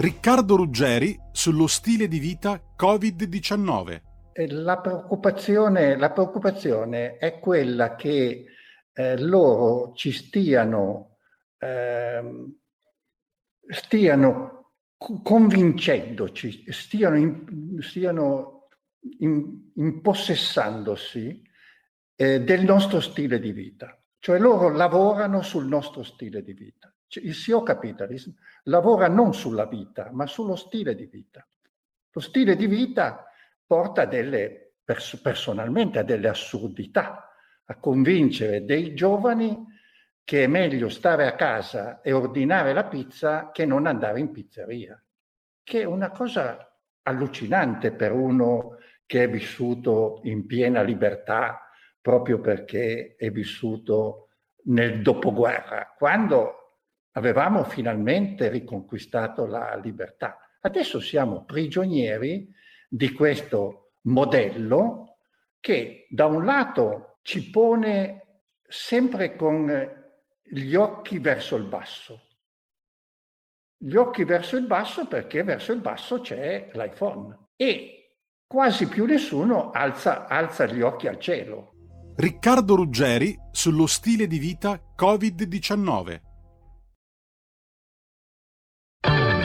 Riccardo Ruggeri sullo stile di vita Covid-19. La preoccupazione, la preoccupazione è quella che eh, loro ci stiano, eh, stiano convincendoci, stiano, in, stiano in, impossessandosi eh, del nostro stile di vita. Cioè loro lavorano sul nostro stile di vita. Cioè, il CEO Capitalism lavora non sulla vita, ma sullo stile di vita. Lo stile di vita porta delle, pers- personalmente a delle assurdità, a convincere dei giovani che è meglio stare a casa e ordinare la pizza che non andare in pizzeria, che è una cosa allucinante per uno che è vissuto in piena libertà proprio perché è vissuto nel dopoguerra, quando avevamo finalmente riconquistato la libertà. Adesso siamo prigionieri di questo modello che da un lato ci pone sempre con gli occhi verso il basso. Gli occhi verso il basso perché verso il basso c'è l'iPhone e quasi più nessuno alza, alza gli occhi al cielo. Riccardo Ruggeri sullo stile di vita Covid-19.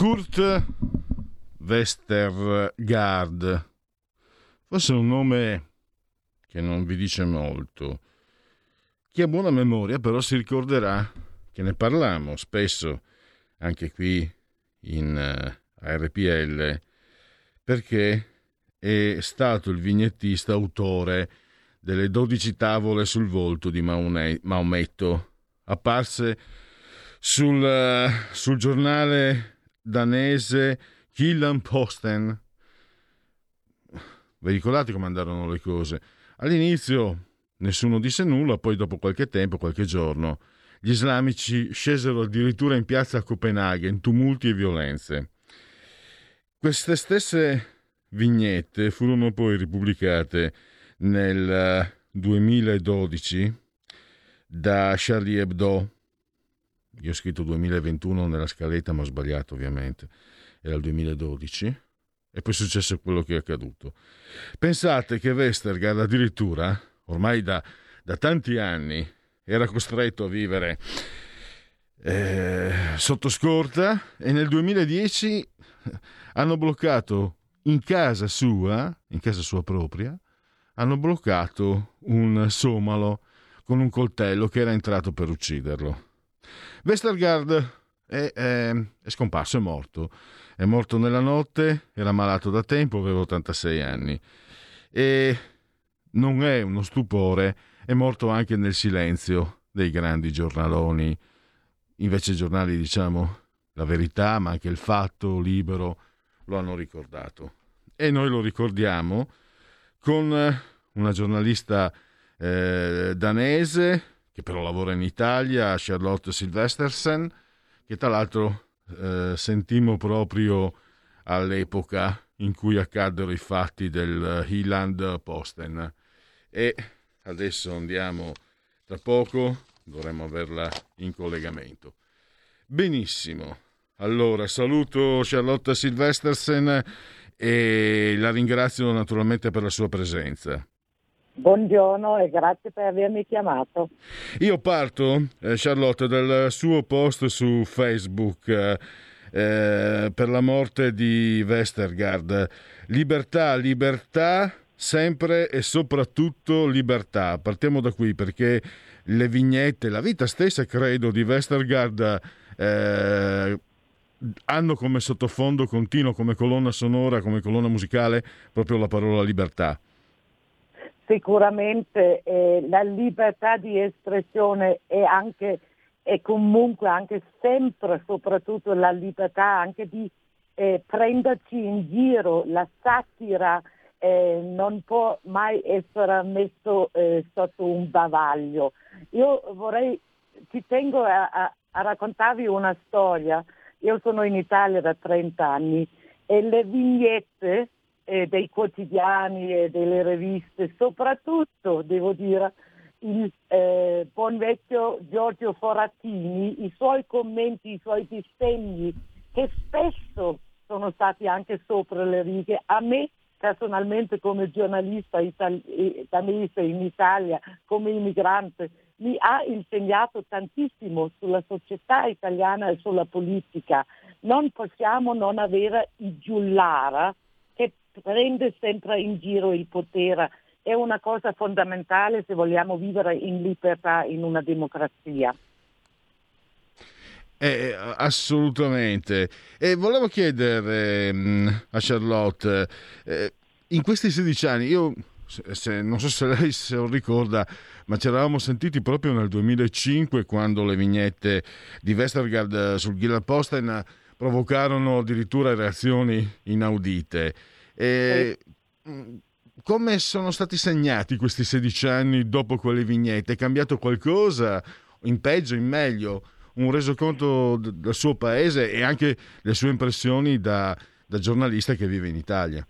Kurt Westergaard. Forse un nome che non vi dice molto. Chi ha buona memoria però si ricorderà che ne parlammo spesso anche qui in eh, RPL perché è stato il vignettista autore delle 12 tavole sul volto di Maometto apparse sul, uh, sul giornale danese Killan Posten. Vi ricordate come andarono le cose? All'inizio nessuno disse nulla, poi dopo qualche tempo, qualche giorno, gli islamici scesero addirittura in piazza a Copenaghen, tumulti e violenze. Queste stesse vignette furono poi ripubblicate nel 2012 eh, da Charlie Hebdo, io ho scritto 2021 nella scaletta, ma ho sbagliato ovviamente, era il 2012, e poi è successo quello che è accaduto. Pensate che Westergaard addirittura, ormai da, da tanti anni, era costretto a vivere eh, sotto scorta e nel 2010 hanno bloccato in casa sua, in casa sua propria, hanno bloccato un somalo con un coltello che era entrato per ucciderlo. Westergaard è, è, è scomparso, è morto. È morto nella notte, era malato da tempo, aveva 86 anni. E non è uno stupore, è morto anche nel silenzio dei grandi giornaloni. Invece i giornali, diciamo, la verità, ma anche il fatto libero, lo hanno ricordato. E noi lo ricordiamo con una giornalista eh, danese che però lavora in Italia, Charlotte Silvestersen, che tra l'altro eh, sentimmo proprio all'epoca in cui accaddero i fatti del Hiland Posten. E adesso andiamo, tra poco dovremmo averla in collegamento. Benissimo, allora saluto Charlotte Silvestersen e la ringrazio naturalmente per la sua presenza. Buongiorno e grazie per avermi chiamato. Io parto, eh, Charlotte, dal suo post su Facebook eh, eh, per la morte di Westergaard. Libertà, libertà sempre e soprattutto libertà. Partiamo da qui perché le vignette, la vita stessa, credo, di Westergaard eh, hanno come sottofondo continuo, come colonna sonora, come colonna musicale, proprio la parola libertà. Sicuramente eh, la libertà di espressione è anche e comunque anche sempre, soprattutto la libertà anche di eh, prenderci in giro, la satira eh, non può mai essere messo eh, sotto un bavaglio. Io vorrei, ci tengo a, a, a raccontarvi una storia. Io sono in Italia da 30 anni e le vignette eh, dei quotidiani e delle riviste, soprattutto devo dire il eh, buon vecchio Giorgio Forattini, i suoi commenti, i suoi disegni che spesso sono stati anche sopra le righe, a me personalmente come giornalista italiano in Italia, come immigrante, mi ha insegnato tantissimo sulla società italiana e sulla politica. Non possiamo non avere i giullara prende sempre in giro il potere. È una cosa fondamentale se vogliamo vivere in libertà in una democrazia. Eh, assolutamente. E volevo chiedere mh, mm, a Charlotte, eh, in questi 16 anni, io se, non so se lei se lo ricorda, ma ci eravamo sentiti proprio nel 2005 quando le vignette di Westergaard sul Gila Posten provocarono addirittura reazioni inaudite. E, mm, come sono stati segnati questi 16 anni dopo quelle vignette? È cambiato qualcosa? In peggio, in meglio? Un resoconto del suo paese e anche le sue impressioni da, da giornalista che vive in Italia?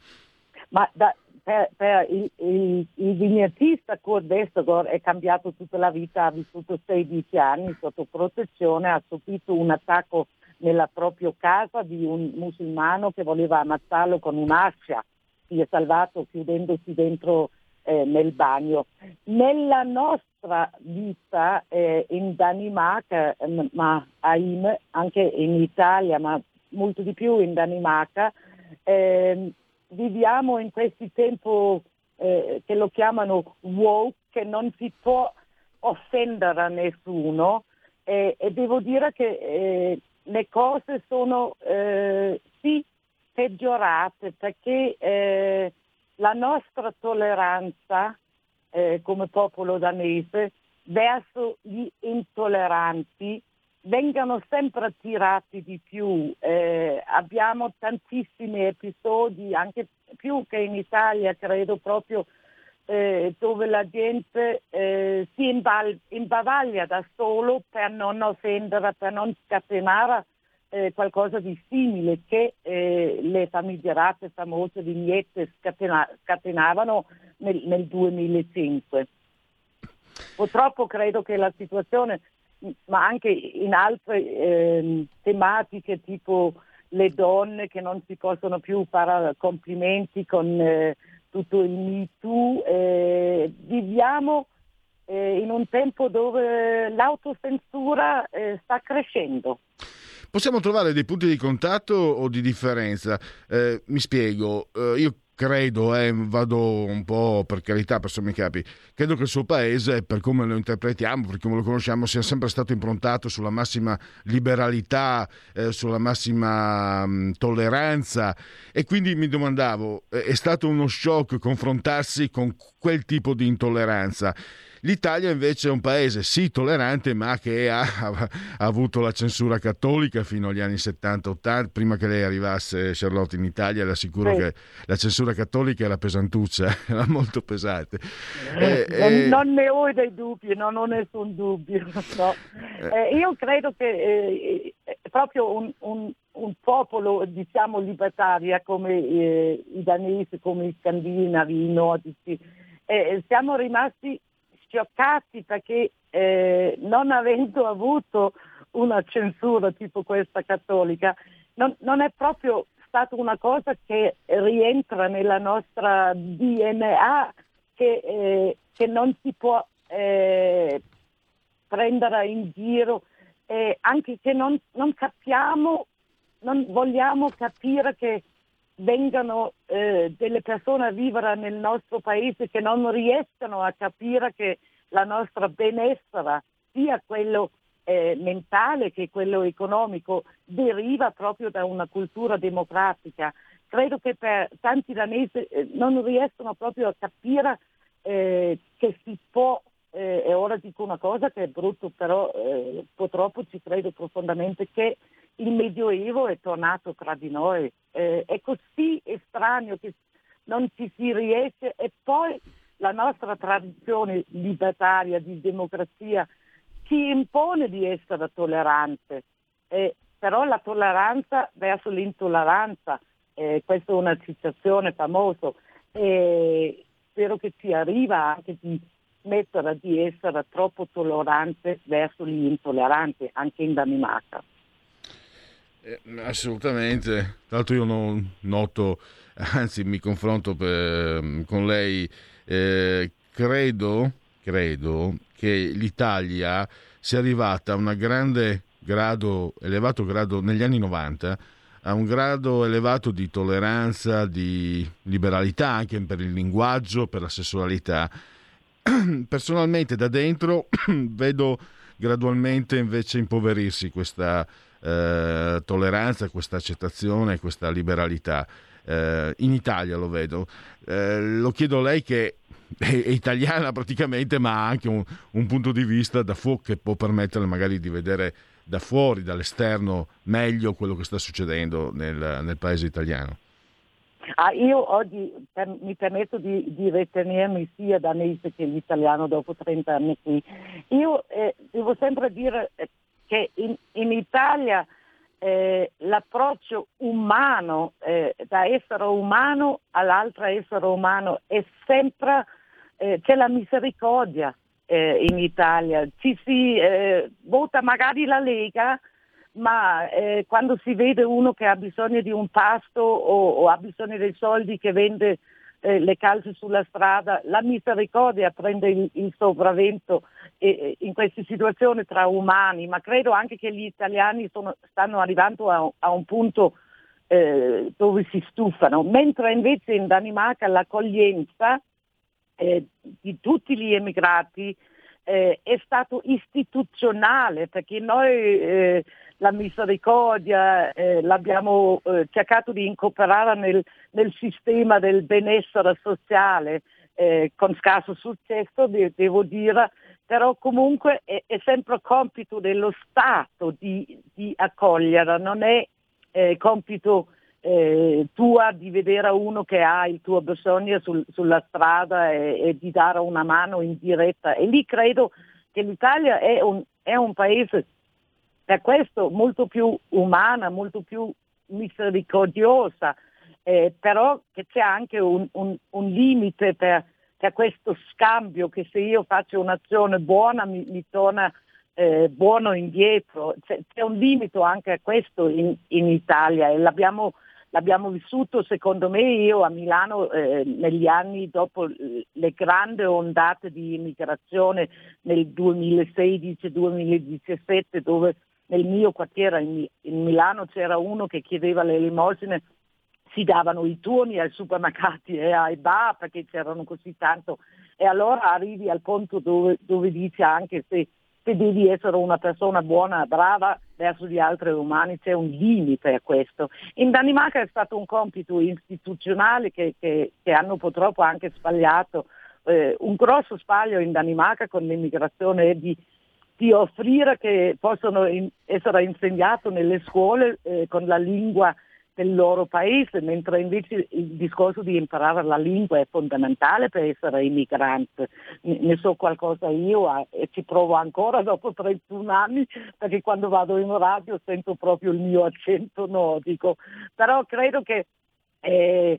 Ma da, per, per il, il, il, vignettista Kurt Westergaard è cambiato tutta la vita, ha vissuto 16 anni sotto protezione, ha subito un attacco nella propria casa di un musulmano che voleva ammazzarlo con un'ascia, si è salvato chiudendosi dentro eh, nel bagno. Nella nostra vita eh, in Danimarca, eh, ma ahimè anche in Italia, ma molto di più in Danimarca, ehm, viviamo in questi tempi eh, che lo chiamano woke, che non si può offendere a nessuno e devo dire che eh, le cose sono eh, sì peggiorate perché eh, la nostra tolleranza eh, come popolo danese verso gli intolleranti vengano sempre attirati di più. Eh, abbiamo tantissimi episodi, anche più che in Italia, credo proprio, eh, dove la gente eh, si imbal- imbavaglia da solo per non offendere, per non scatenare eh, qualcosa di simile che eh, le famigerate famose vignette scatena- scatenavano nel, nel 2005. Purtroppo credo che la situazione ma anche in altre eh, tematiche tipo le donne che non si possono più fare complimenti con eh, tutto il Me Too. Eh, viviamo eh, in un tempo dove l'autocensura eh, sta crescendo. Possiamo trovare dei punti di contatto o di differenza? Eh, mi spiego, io credo, eh, vado un po' per carità, per sommi capi, credo che il suo paese, per come lo interpretiamo, per come lo conosciamo, sia sempre stato improntato sulla massima liberalità, eh, sulla massima mh, mm, tolleranza e quindi mi domandavo, è stato uno shock confrontarsi con quel tipo di intolleranza? L'Italia invece è un paese sì tollerante ma che ha, ha, avuto la censura cattolica fino agli anni 70-80, prima che lei arrivasse Charlotte in Italia, le assicuro sì. che la censura cattolica era pesantuccia, era molto pesante. Eh, non, eh, non, ne ho dei dubbi, non ho nessun dubbio. No. Eh, io credo che eh, proprio un, un, un, popolo diciamo libertario come eh, i danesi, come i scandinavi, i nordici, eh, siamo rimasti scioccati perché eh, non avendo avuto una censura tipo questa cattolica, non, non, è proprio stata una cosa che rientra nella nostra DNA, che, eh, che non si può eh, prendere in giro, anche che non, non capiamo, non vogliamo capire che vengano eh, delle persone a vivere nel nostro paese che non riescono a capire che la nostra benessere, sia quello eh, mentale che quello economico, deriva proprio da una cultura democratica. Credo che per tanti danesi eh, non riescono proprio a capire eh, che si può, eh, e ora dico una cosa che è brutto, però eh, purtroppo ci credo profondamente che il Medioevo è tornato tra di noi. Eh, è così estraneo che non ci si riesce e poi la nostra tradizione libertaria di democrazia ci impone di essere tollerante, eh, però la tolleranza verso l'intolleranza, eh, questa è una citazione famosa, e spero che ci arriva anche di smettere di essere troppo tollerante verso gli intolleranti, anche in Danimarca. Eh, assolutamente, l'altro io non noto, anzi mi confronto per, con lei, eh, credo, credo che l'Italia sia arrivata a un grande grado, elevato grado negli anni 90, a un grado elevato di tolleranza, di liberalità anche per il linguaggio, per la sessualità. Personalmente da dentro vedo gradualmente invece impoverirsi questa eh, tolleranza, questa accettazione, questa liberalità. Eh, in Italia lo vedo. Eh, lo chiedo a lei che è, è, italiana praticamente, ma ha anche un, un punto di vista da fuoco che può permettere magari di vedere da fuori, dall'esterno, meglio quello che sta succedendo nel, nel paese italiano. Ah, io oggi per, mi permetto di, di ritenermi sia danese che l'italiano dopo 30 anni qui. Io eh, devo sempre dire eh, che in, in Italia eh, l'approccio umano, eh, da essere umano all'altro essere umano, è sempre, eh, c'è la misericordia eh, in Italia. Ci si eh, vota magari la Lega, ma eh, quando si vede uno che ha bisogno di un pasto o, o ha bisogno dei soldi che vende eh, le calze sulla strada, la misericordia prende il, il sopravvento eh, in queste situazioni tra umani, ma credo anche che gli italiani sono, stanno arrivando a, a un punto eh, dove si stufano, mentre invece in Danimarca l'accoglienza eh, di tutti gli emigrati eh, è stato istituzionale perché noi eh, la misericordia eh, l'abbiamo eh, cercato di incorporare nel, nel, sistema del benessere sociale eh, con scarso successo, de- devo dire, però comunque è, è, sempre compito dello Stato di, di accogliere, non è eh, compito eh, tua di vedere uno che ha il tuo bisogno sul, sulla strada e, e, di dare una mano in diretta. E lì credo che l'Italia è un, è un paese per questo molto più umana, molto più misericordiosa, eh, però che c'è anche un, un, un limite per, per, questo scambio che se io faccio un'azione buona mi, mi torna eh, buono indietro. C'è, c'è, un limite anche a questo in, in Italia e l'abbiamo l'abbiamo vissuto secondo me io a Milano eh, negli anni dopo le grandi ondate di immigrazione nel 2016-2017 dove nel mio quartiere in, Milano c'era uno che chiedeva le elemosine si davano i turni ai supermercati e ai bar perché c'erano così tanto e allora arrivi al punto dove, dove dici anche se se devi essere una persona buona, brava verso gli altri umani, c'è un limite a questo. In Danimarca è stato un compito istituzionale che, che, che hanno purtroppo anche sbagliato. Eh, un grosso sbaglio in Danimarca con l'immigrazione è di, di offrire che possono in, essere insegnato nelle scuole eh, con la lingua del loro paese, mentre invece il discorso di imparare la lingua è fondamentale per essere immigrante. Ne so qualcosa io e ci provo ancora dopo 31 anni perché quando vado in radio sento proprio il mio accento nordico, però credo che eh,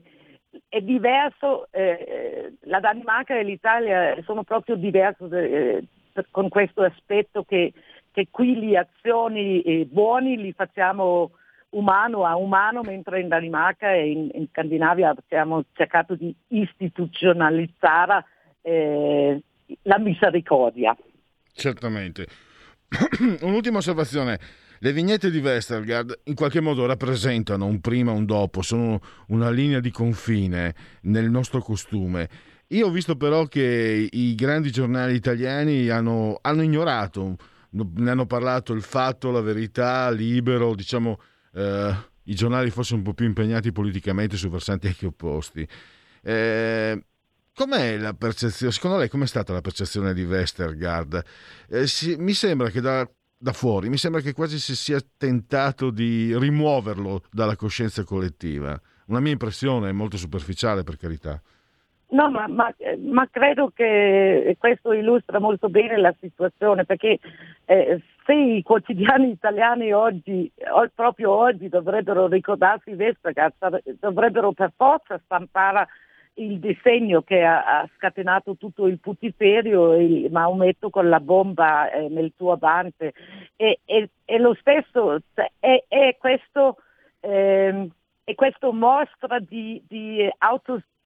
è diverso, eh, la Danimarca e l'Italia sono proprio diverse eh, con questo aspetto che, che qui le azioni eh, buone li facciamo umano a umano, mentre in Danimarca e in, in Scandinavia abbiamo cercato di istituzionalizzare eh, la misericordia. Certamente. Un'ultima osservazione. Le vignette di Westergaard in qualche modo rappresentano un prima e un dopo, sono una linea di confine nel nostro costume. Io ho visto però che i grandi giornali italiani hanno, hanno ignorato, ne hanno parlato il fatto, la verità, libero, diciamo eh, i giornali forse un po' più impegnati politicamente su versanti anche opposti. Eh, Com'è la percezione? Secondo lei com'è stata la percezione di Westergaard? Eh, si, mi sembra che da, da, fuori, mi sembra che quasi si sia tentato di rimuoverlo dalla coscienza collettiva. Una mia impressione molto superficiale, per carità. No, ma, ma, ma credo che questo illustra molto bene la situazione, perché eh, se i quotidiani italiani oggi, proprio oggi, dovrebbero ricordarsi Westergaard, dovrebbero per forza stampare il disegno che ha, ha scatenato tutto il putiferio, il Maometto con la bomba eh, nel turbante e, e, e, lo stesso è, è questo, eh, è questo mostra di, di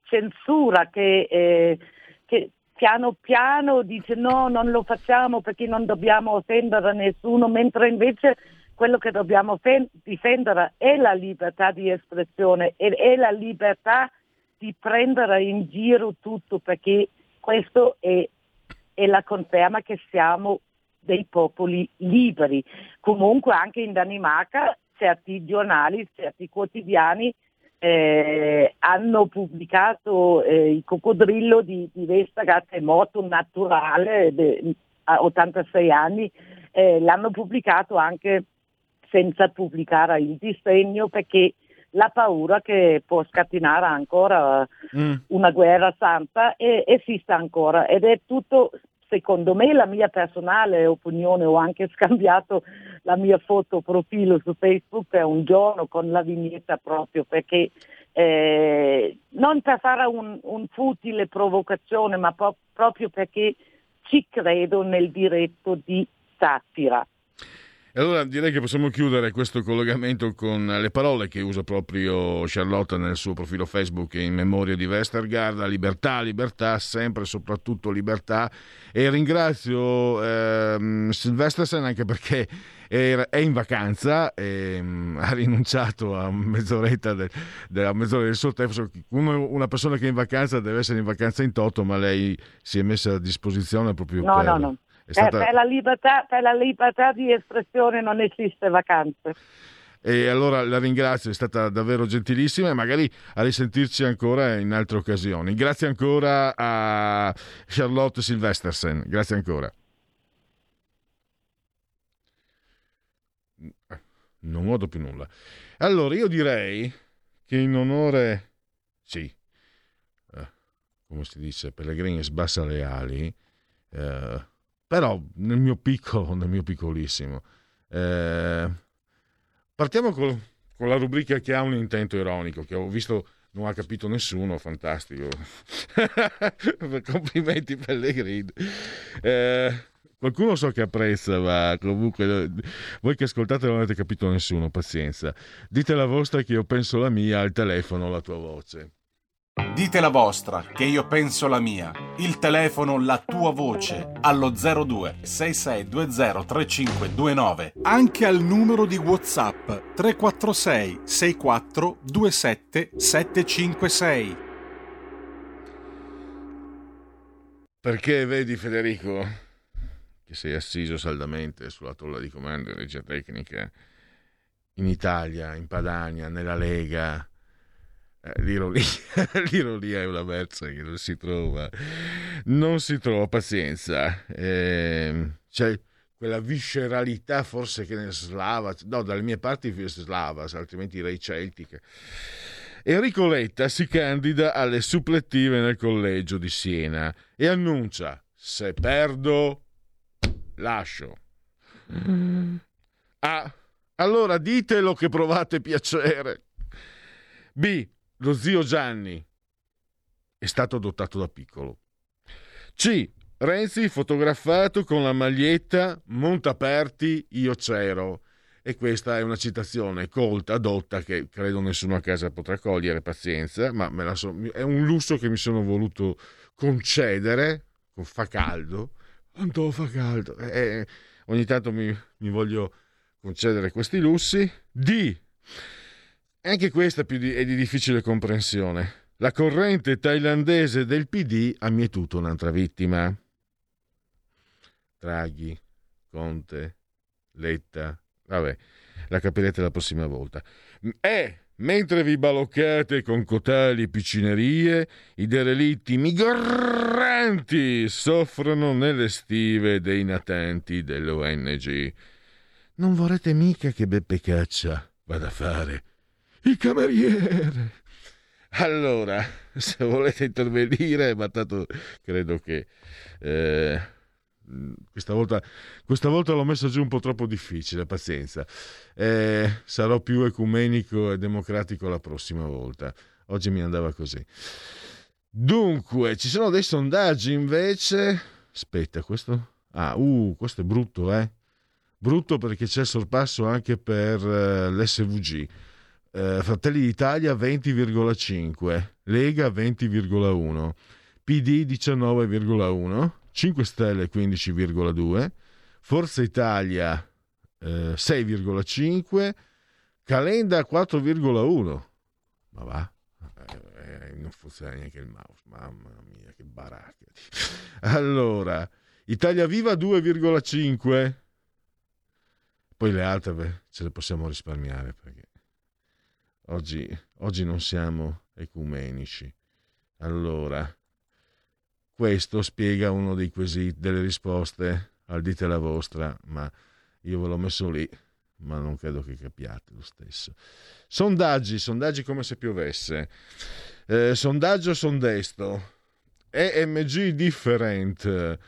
autocensura che, eh, che, piano piano dice no, non lo facciamo perché non dobbiamo offendere nessuno, mentre invece quello che dobbiamo difendere è la libertà di espressione e è la libertà di prendere in giro tutto perché questo è, è la conferma che siamo dei popoli liberi. Comunque anche in Danimarca certi giornali, certi quotidiani eh, hanno pubblicato eh, il coccodrillo di, di Vestagat è morto naturale de, a 86 anni, eh, l'hanno pubblicato anche senza pubblicare il disegno perché la paura che può scatenare ancora mm. una guerra santa esiste ancora ed è tutto secondo me la mia personale opinione ho anche scambiato la mia foto profilo su Facebook per un giorno con la vignetta proprio perché eh, non per fare un, un futile provocazione ma po- proprio perché ci credo nel diritto di satira allora direi che possiamo chiudere questo collegamento con le parole che usa proprio Charlotte nel suo profilo Facebook in memoria di Westergaard, libertà, libertà, sempre e soprattutto libertà. E ringrazio ehm, Silvestersen anche perché è in vacanza e um, ha rinunciato a mezz'oretta, de, de, a mezz'ora del suo tempo. una persona che è in vacanza deve essere in vacanza in toto, ma lei si è messa a disposizione proprio no, per... No, no. Eh, stata... per, la libertà, per la libertà di espressione non esiste vacanze. E allora la ringrazio, è stata davvero gentilissima e magari a risentirci ancora in altre occasioni. Grazie ancora a Charlotte Silvestersen, grazie ancora. Non ho più nulla. Allora io direi che in onore, sì, eh, come si dice, Pellegrini sbassa le ali. Eh, però nel mio piccolo, nel mio piccolissimo. Eh, partiamo con, con, la rubrica che ha un intento ironico, che ho visto non ha capito nessuno, fantastico. Complimenti Pellegrini. Eh, qualcuno so che apprezza, ma comunque voi che ascoltate non avete capito nessuno, pazienza. Dite la vostra che io penso la mia al telefono, la tua voce. Dite la vostra, che io penso la mia. Il telefono, la tua voce, allo 02 6620 3529. Anche al numero di WhatsApp 346 64 27 756. Perché vedi Federico, che sei assiso saldamente sulla tolla di comando di regia tecnica, in Italia, in Padania, nella Lega l'ironia, l'ironia, è una merce che non si trova, non si trova pazienza. Eh, c'è quella visceralità forse che nel slava, no, dalle mie parti slava, altrimenti direi celtica. Enrico Letta si candida alle supplettive nel collegio di Siena e annuncia: se perdo, lascio. A. Allora ditelo che provate piacere. B. Lo zio Gianni è stato adottato da piccolo. C. Renzi fotografato con la maglietta Montaperti io c'ero. E questa è una citazione colta, dotta, che credo nessuno a casa potrà cogliere, pazienza, ma so, è un lusso che mi sono voluto concedere, fa caldo, quanto fa caldo, eh, ogni tanto mi, mi voglio concedere questi lussi. D. Anche questa è di, difficile comprensione. La corrente thailandese del PD ha mietuto un'altra vittima. Draghi, Conte, Letta, vabbè, la capirete la prossima volta. E mentre vi baloccate con cotali piccinerie, i derelitti migranti soffrono nelle stive dei natenti dell'ONG. Non vorrete mica che Beppe Caccia vada a fare il cameriere. Allora, se volete intervenire, ma tanto credo che eh, questa, volta, questa volta l'ho messo giù un po' troppo difficile, pazienza. Eh, sarò più ecumenico e democratico la prossima volta. Oggi mi andava così. Dunque, ci sono dei sondaggi invece. Aspetta, questo? Ah, uh, questo è brutto, eh? Brutto perché c'è il sorpasso anche per uh, l'SVG eh, Fratelli d'Italia 20,5, Lega 20,1, PD 19,1, 5 Stelle 15,2, Forza Italia eh, 6,5, Calenda 4,1. Ma va, eh, non funziona neanche il mouse, mamma mia che baracca. Allora, Italia Viva 2,5. Poi le altre beh, ce le possiamo risparmiare perché Oggi, oggi non siamo ecumenici. Allora, questo spiega uno dei quesiti, delle risposte al dite la vostra, ma io ve l'ho messo lì, ma non credo che capiate lo stesso. Sondaggi, sondaggi come se piovesse. Eh, sondaggio sondesto. EMG different.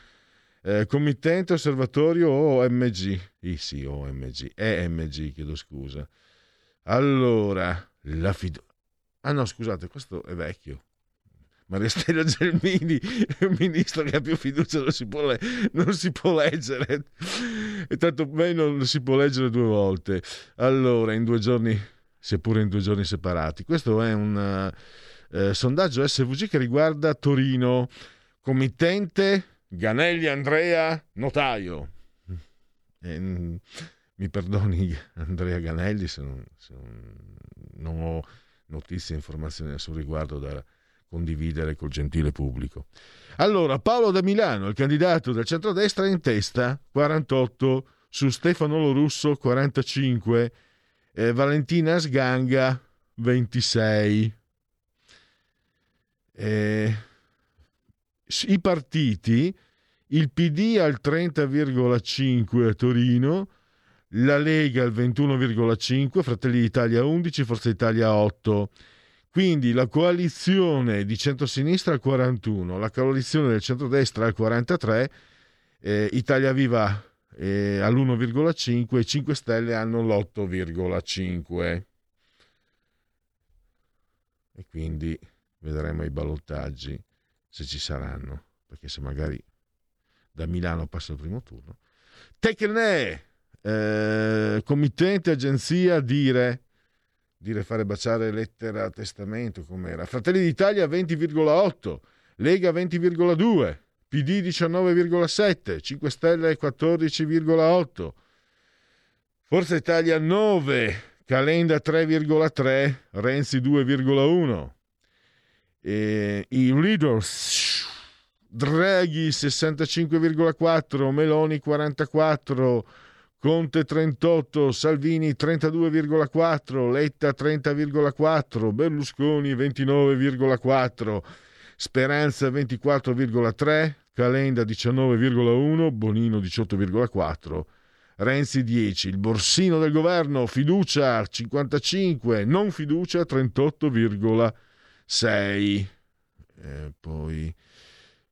Eh, committente osservatorio OMG. Eh, sì, OMG. EMG, chiedo scusa. Allora, la fiducia. Ah no, scusate, questo è vecchio. Maria Stella Gelmini è un ministro che ha più fiducia, non si può, le- non si può leggere. E tanto meno non si può leggere due volte. Allora, in due giorni, seppure in due giorni separati. Questo è un uh, sondaggio SVG che riguarda Torino. Committente Ganelli Andrea Notaio. E, mm, mi perdoni Andrea Ganelli se non, se non non ho notizie e informazioni sul riguardo da condividere col gentile pubblico. Allora, Paolo da Milano, il candidato del centrodestra, in testa 48, su Stefano Lorusso 45, eh, Valentina Sganga 26. Eh, I partiti, il PD al 30,5 a Torino, la Lega al 21,5, Fratelli d'Italia 11, Forza Italia 8. Quindi la coalizione di centrosinistra al 41, la coalizione del centrodestra al 43, eh, Italia Viva eh, all'1,5 e 5 Stelle hanno l'8,5. E quindi vedremo i ballottaggi se ci saranno, perché se magari da Milano passa il primo turno. Tecne! Eh, committente, agenzia, dire, dire fare baciare lettera testamento, com'era. Fratelli d'Italia 20,8, Lega 20,2, PD 19,7, 5 Stelle 14,8, Forza Italia 9, Calenda 3,3, Renzi 2,1. E I leaders Draghi 65,4, Meloni 44, Conte 38, Salvini 32,4, Letta 30,4, Berlusconi 29,4, Speranza 24,3, Calenda 19,1, Bonino 18,4, Renzi 10, il borsino del governo, fiducia 55, non fiducia 38,6. E poi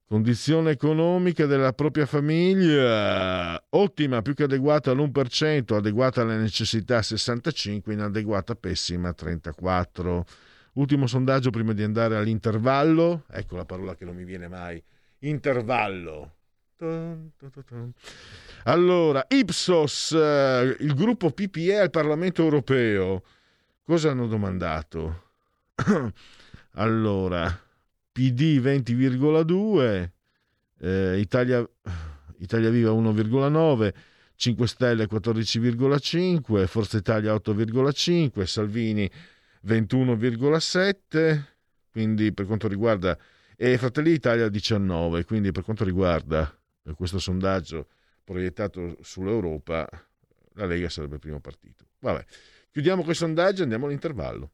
Condizione economica della propria famiglia ottima, più che adeguata all'1%, adeguata alle necessità 65, inadeguata pessima 34. Ultimo sondaggio prima di andare all'intervallo, ecco la parola che non mi viene mai, intervallo. Allora, Ipsos, eh, il gruppo PPE al Parlamento europeo, cosa hanno domandato? allora, PD 20,2, eh, Italia, Italia Viva 1,9, 5 Stelle 14,5, Forza Italia 8,5, Salvini 21,7, quindi per quanto riguarda e Fratelli d'Italia 19, quindi per quanto riguarda questo sondaggio proiettato sull'Europa, la Lega sarebbe il primo partito. Vabbè, chiudiamo quel sondaggio e andiamo all'intervallo.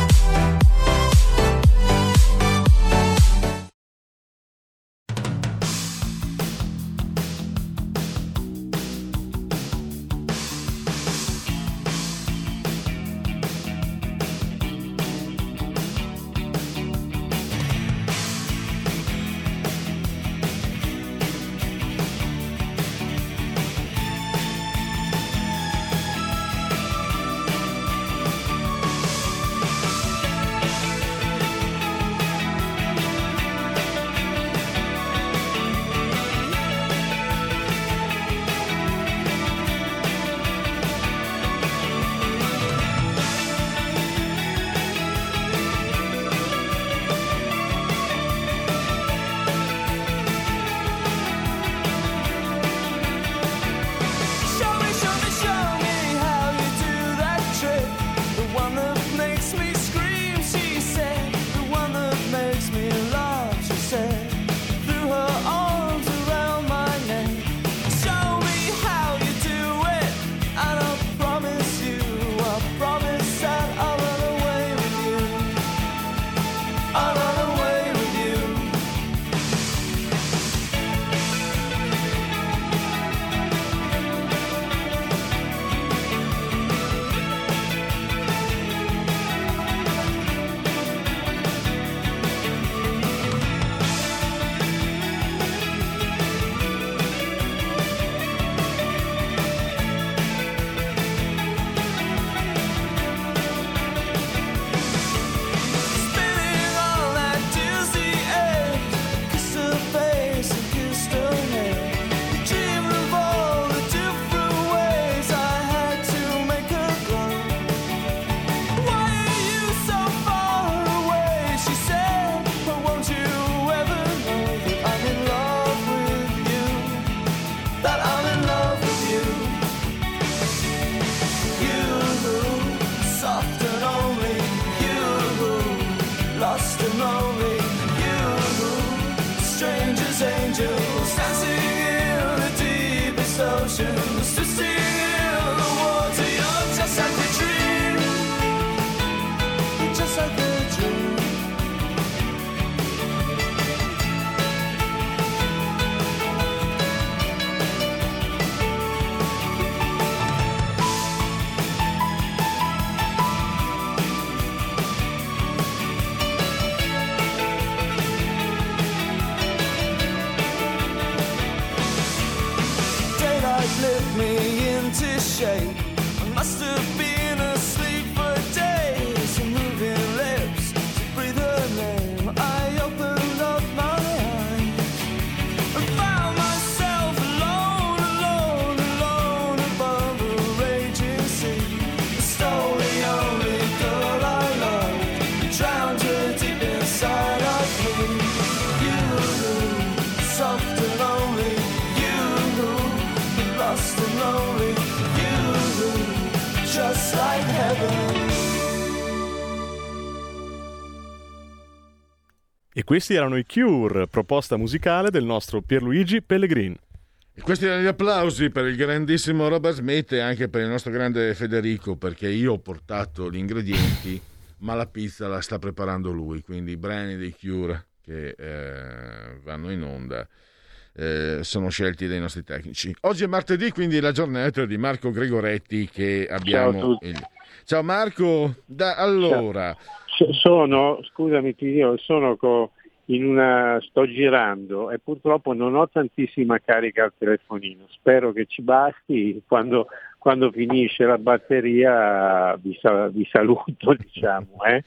Questi erano i Cure, proposta musicale del nostro Pierluigi Pellegrin. E questi erano gli applausi per il grandissimo Robert Smith e anche per il nostro grande Federico, perché io ho portato gli ingredienti, ma la pizza la sta preparando lui, quindi i brani dei Cure che eh, vanno in onda eh, sono scelti dai nostri tecnici. Oggi è martedì, quindi la giornata di Marco Gregoretti che abbiamo. Ciao a tutti. il- Ciao Marco, da, allora, S- Sono, scusami, ti dico, sono co- una, sto girando e purtroppo non ho tantissima carica al telefonino. Spero che ci basti. Quando, quando finisce la batteria vi, sa- vi saluto, diciamo. eh.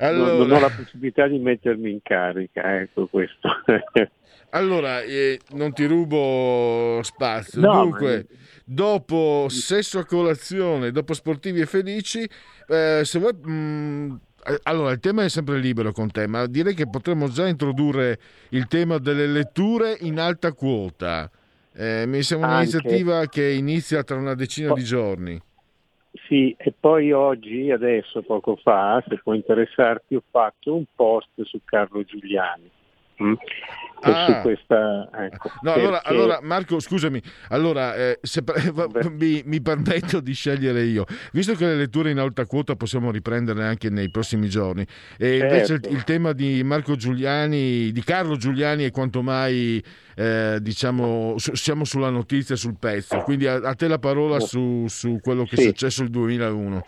Non- Non, Allora- ho la possibilità di mettermi in carica, ecco questo. allora eh, non ti rubo spazio. No, Dunque, dopo sesso a colazione, dopo sportivi e felici, eh, se vuoi. mh, eh, allora, il tema è sempre libero con te, ma direi che potremmo già introdurre il tema delle letture in alta quota. Eh, mi sembra Anche. un'iniziativa che inizia tra una decina di giorni. Sì, e poi oggi, adesso, poco fa, se può interessarti, ho fatto un post su Carlo Giuliani. mm? Ah. questa, ecco, No, allora, perché- allora, Marco, scusami, allora eh, se mi, mi permetto di scegliere io, visto che le letture in alta quota possiamo riprenderle anche nei prossimi giorni, e invece il, Certo. il tema di Marco Giuliani, di Carlo Giuliani è quanto mai, eh, diciamo, su- siamo sulla notizia, sul pezzo, quindi a, a te la parola su, su quello che è Sì. successo il 2001.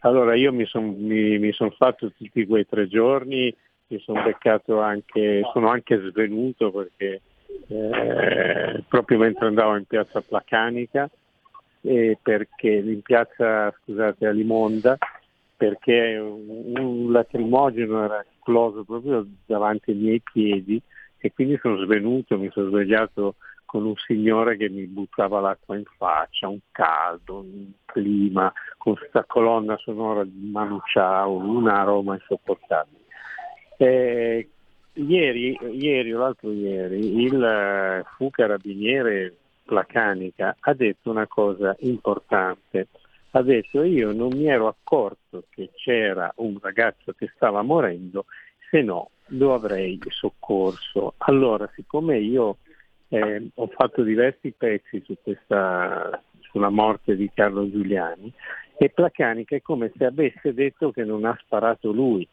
Allora, io mi sono mi, mi son fatto tutti quei tre giorni, mi sono beccato anche, sono anche svenuto perché eh, proprio mentre andavo in piazza Placanica, e perché in piazza, scusate, a Limonda, perché un, un lacrimogeno era esploso proprio davanti ai miei piedi e quindi sono svenuto, mi sono svegliato con un signore che mi buttava l'acqua in faccia, un caldo, un clima, con questa colonna sonora di Manu Chao, un aroma insopportabile. Eh, ieri, ieri o l'altro ieri il eh, fu carabiniere Placanica ha detto una cosa importante. Ha detto io non mi ero accorto che c'era un ragazzo che stava morendo, se no lo avrei soccorso. Allora, siccome io eh, ho fatto diversi pezzi su questa, sulla morte di Carlo Giuliani e Placanica è come se avesse detto che non ha sparato lui,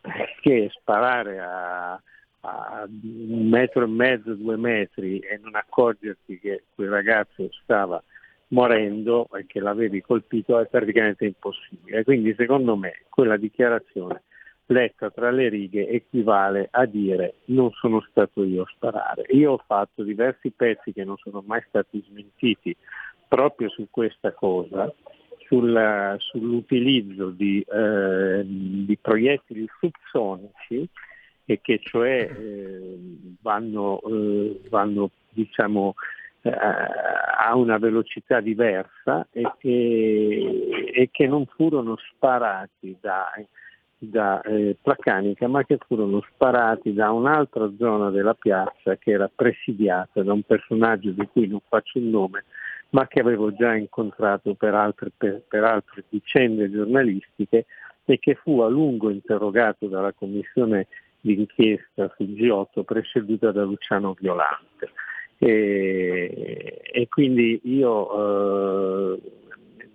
perché sparare a, a un metro e mezzo, due metri e non accorgerti che quel ragazzo stava morendo e che l'avevi colpito è praticamente impossibile. Quindi secondo me quella dichiarazione letta tra le righe equivale a dire non sono stato io a sparare. Io ho fatto diversi pezzi che non sono mai stati smentiti proprio su questa cosa, sul- sull'utilizzo di, eh, di proiettili subsonici e che cioè eh, vanno, eh, vanno diciamo, eh, a una velocità diversa e che, e che non furono sparati da, da eh, Placanica, ma che furono sparati da un'altra zona della piazza che era presidiata da un personaggio di cui non faccio il nome, ma che avevo già incontrato per altre, per, per altre vicende giornalistiche e che fu a lungo interrogato dalla commissione d'inchiesta sul G8 presieduta da Luciano Violante. E, e quindi io, eh,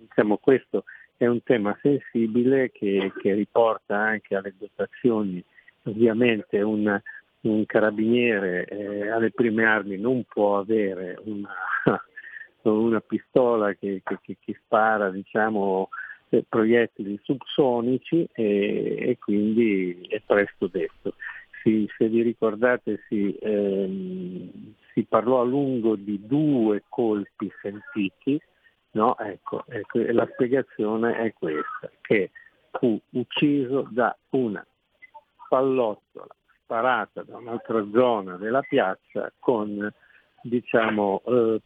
diciamo, questo è un tema sensibile che, che riporta anche alle dotazioni, ovviamente un, un carabiniere eh, alle prime armi non può avere una, una pistola che, che- che- che spara diciamo, eh, proiettili subsonici e, e quindi è presto detto. Si- se vi ricordate si, ehm, si parlò a lungo di due colpi sentiti No? Ecco, ecco, la spiegazione è questa, che fu ucciso da una pallottola sparata da un'altra zona della piazza con diciamo, eh,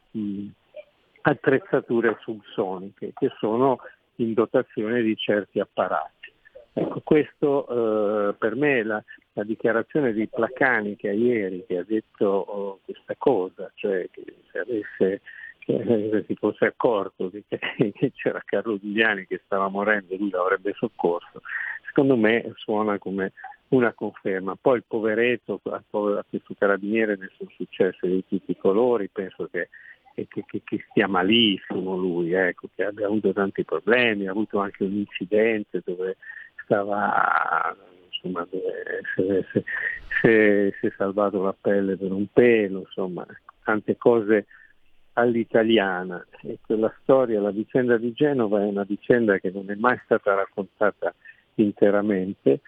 attrezzature subsoniche che sono in dotazione di certi apparati. Ecco, questo eh, per me la, la, dichiarazione di Placani che ieri che ha detto oh, questa cosa, cioè che se avesse che si fosse accorto che, che c'era Carlo Giuliani che stava morendo lui l'avrebbe soccorso, secondo me suona come una conferma. Poi il poveretto, a questo carabiniere ne sono successe di tutti i colori, penso che, che, che, che stia malissimo lui, ecco, che abbia avuto tanti problemi, ha avuto anche un incidente dove stava, insomma, dove si è salvato la pelle per un pelo, insomma, tante cose all'italiana. E quella storia, la vicenda di Genova è una vicenda che non è mai stata raccontata interamente,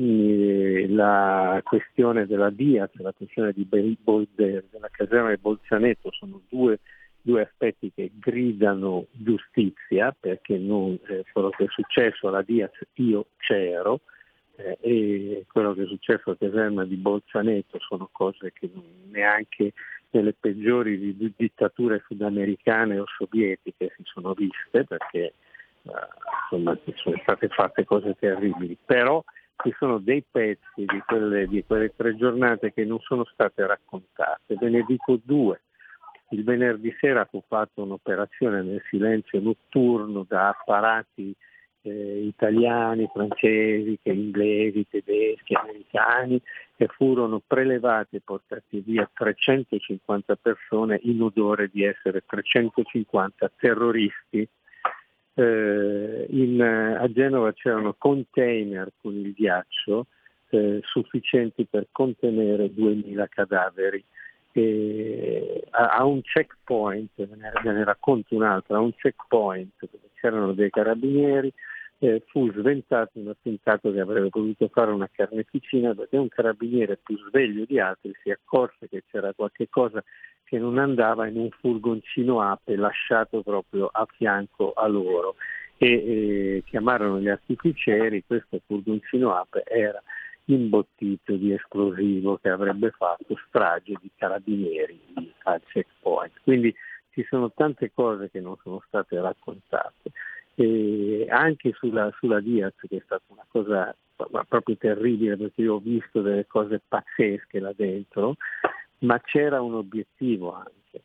la questione della Diaz, la questione di Bol- della caserma di Bolzanetto sono due, due, aspetti che gridano giustizia perché non, eh, quello che è successo alla Diaz io c'ero eh, e quello che è successo alla caserma di Bolzanetto sono cose che neanche nelle peggiori dittature sudamericane o sovietiche si sono viste perché eh, insomma, sono state fatte cose terribili, però ci sono dei pezzi di quelle, di quelle tre giornate che non sono state raccontate. Ve ne dico due. Il venerdì sera fu fatta un'operazione nel silenzio notturno da apparati eh, italiani, francesi, inglesi, tedeschi, americani che furono prelevati e portati via 350 persone in odore di essere 350 terroristi eh, in, a Genova c'erano container con il ghiaccio eh, sufficienti per contenere 2000 cadaveri. E a, un checkpoint, ve ne racconto un'altra, a un checkpoint dove c'erano dei carabinieri, eh, fu sventato un attentato che avrebbe potuto fare una carneficina perché un carabiniere più sveglio di altri si accorse che c'era qualche cosa che non andava in un furgoncino ape lasciato proprio a fianco a loro. E eh, chiamarono gli artificieri, questo furgoncino ape era imbottito di esplosivo che avrebbe fatto strage di carabinieri al checkpoint. Quindi ci sono tante cose che non sono state raccontate. E anche sulla, sulla Diaz, che è stata una cosa proprio terribile perché io ho visto delle cose pazzesche là dentro, ma c'era un obiettivo anche,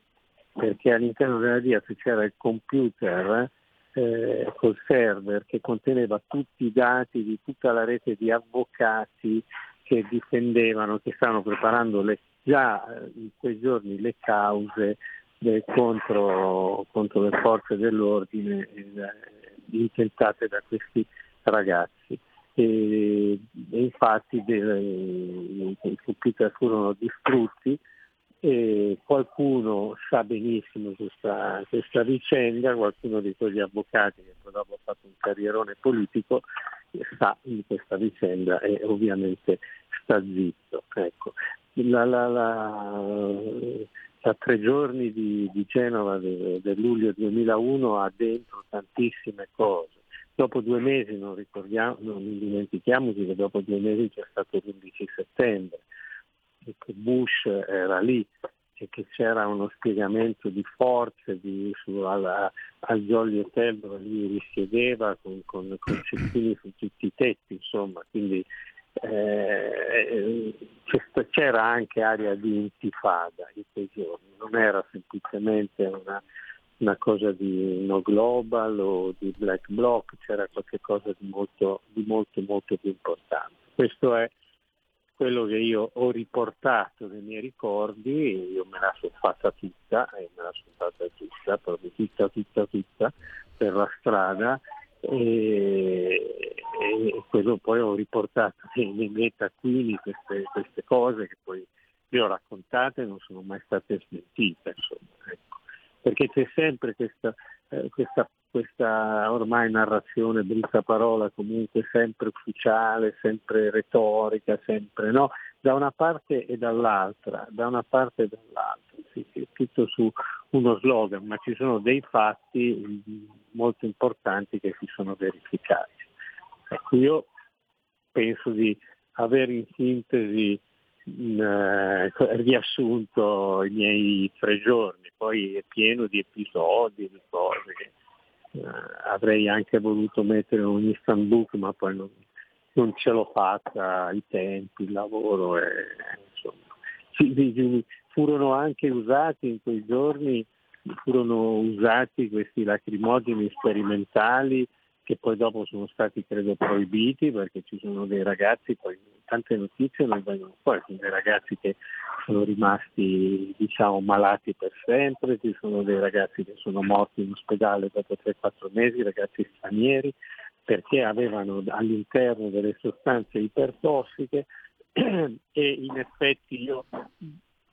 perché all'interno della Diaz c'era il computer eh, col server che conteneva tutti i dati di tutta la rete di avvocati che difendevano, che stavano preparando le, già eh, in quei giorni le cause eh, contro, contro, le forze dell'ordine eh, intentate da questi ragazzi. E, e infatti de, i computer furono distrutti e qualcuno sa benissimo questa, questa, vicenda, qualcuno di quegli avvocati che poi dopo ha fatto un carrierone politico sa di questa vicenda e ovviamente sta zitto. Ecco. La, la, la, a tre giorni di, di Genova del, del luglio 2001 ha dentro tantissime cose Dopo due mesi, non, non dimentichiamoci che dopo due mesi c'è stato l'11 settembre, e che Bush era lì e che c'era uno spiegamento di forze di, su, alla, al Jolly Hotel dove lui risiedeva con, con, con cestini su tutti i tetti, insomma, quindi eh, c'era anche aria di intifada in quei giorni, non era semplicemente una, una cosa di no global o di black bloc, c'era qualcosa di molto, di molto, molto più importante. Questo è quello che io ho riportato nei miei ricordi, io me la sono fatta tutta, e me la sono fatta tutta, proprio tutta, tutta, tutta, per la strada e, e quello poi ho riportato nei, miei taccuini queste, queste, cose che poi vi ho raccontate e non sono mai state smentite. Insomma, ecco perché c'è sempre questa, eh, questa, questa ormai narrazione, brutta parola, comunque sempre ufficiale, sempre retorica, sempre no, da una parte e dall'altra, da una parte e dall'altra. sì, sì, tutto su uno slogan, ma ci sono dei fatti molto importanti che si sono verificati. Ecco, io penso di aver in sintesi eh, riassunto i miei tre giorni, poi è pieno di episodi, di cose che avrei anche voluto mettere un instant book, ma poi non, non ce l'ho fatta, i tempi, il lavoro, e, insomma. furono anche usati in quei giorni, furono usati questi lacrimogeni sperimentali che poi dopo sono stati credo proibiti perché ci sono dei ragazzi, poi tante notizie non vengono fuori, sono dei ragazzi che sono rimasti diciamo malati per sempre, ci sono dei ragazzi che sono morti in ospedale dopo 3-4 mesi, ragazzi stranieri, perché avevano all'interno delle sostanze ipertossiche e in effetti io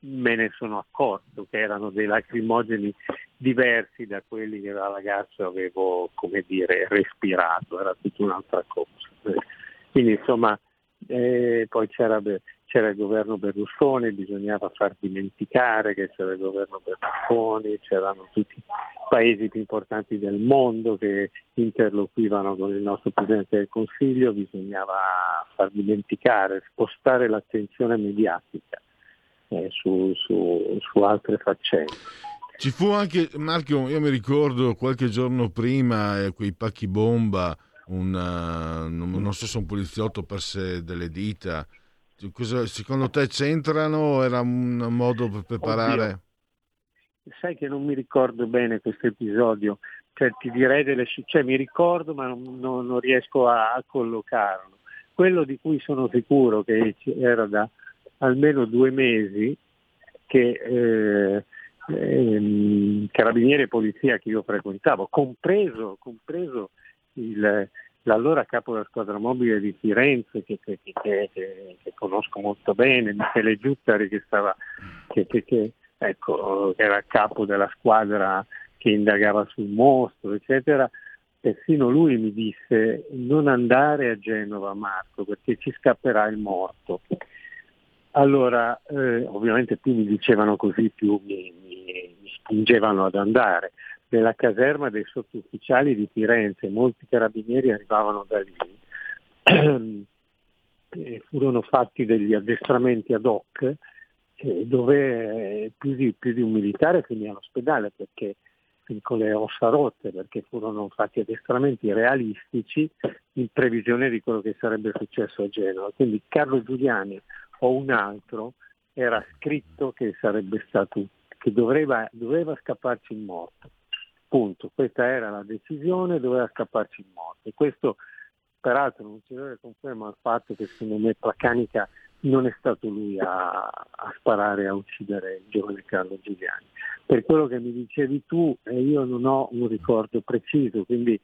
me ne sono accorto che erano dei lacrimogeni diversi da quelli che da ragazzo avevo, come dire, respirato, era tutta un'altra cosa. Quindi insomma eh, poi c'era, c'era, il governo Berlusconi, bisognava far dimenticare che c'era il governo Berlusconi, c'erano tutti i paesi più importanti del mondo che interloquivano con il nostro Presidente del Consiglio, bisognava far dimenticare, spostare l'attenzione mediatica eh, su, su, su altre faccende. Ci fu anche, Marco, io mi ricordo qualche giorno prima eh, quei pacchi bomba, un, uh, non, non, so se un poliziotto perse delle dita. Cosa, secondo te c'entrano? Era un modo per preparare? Oddio. Sai che non mi ricordo bene questo episodio, cioè, ti direi delle cioè, mi ricordo ma non, non, non riesco a, a collocarlo. Quello di cui sono sicuro che era da, almeno due mesi che eh, eh, carabinieri e polizia che io frequentavo, compreso, compreso il, l'allora capo della squadra mobile di Firenze che, che, che, che conosco molto bene, Michele Giuttari che, stava, ecco, era capo della squadra che indagava sul mostro, eccetera, persino lui mi disse non andare a Genova Marco perché ci scapperà il morto. Allora, eh, ovviamente più mi dicevano così, più mi, mi, mi spingevano ad andare. Nella caserma dei sottufficiali di Firenze, molti carabinieri arrivavano da lì. E furono fatti degli addestramenti ad hoc eh, dove eh, più di, più di, un militare finì all'ospedale perché con le ossa rotte perché furono fatti addestramenti realistici in previsione di quello che sarebbe successo a Genova. Quindi Carlo Giuliani o un altro era scritto che sarebbe stato che doveva, doveva scapparci in morte. Punto. Questa era la decisione, doveva scapparci in morte. E questo peraltro non ci deve conferma il fatto che secondo me Placanica non è stato lui a, a, sparare, a uccidere il giovane Carlo Giuliani. Per quello che mi dicevi tu, eh, io non ho un ricordo preciso, quindi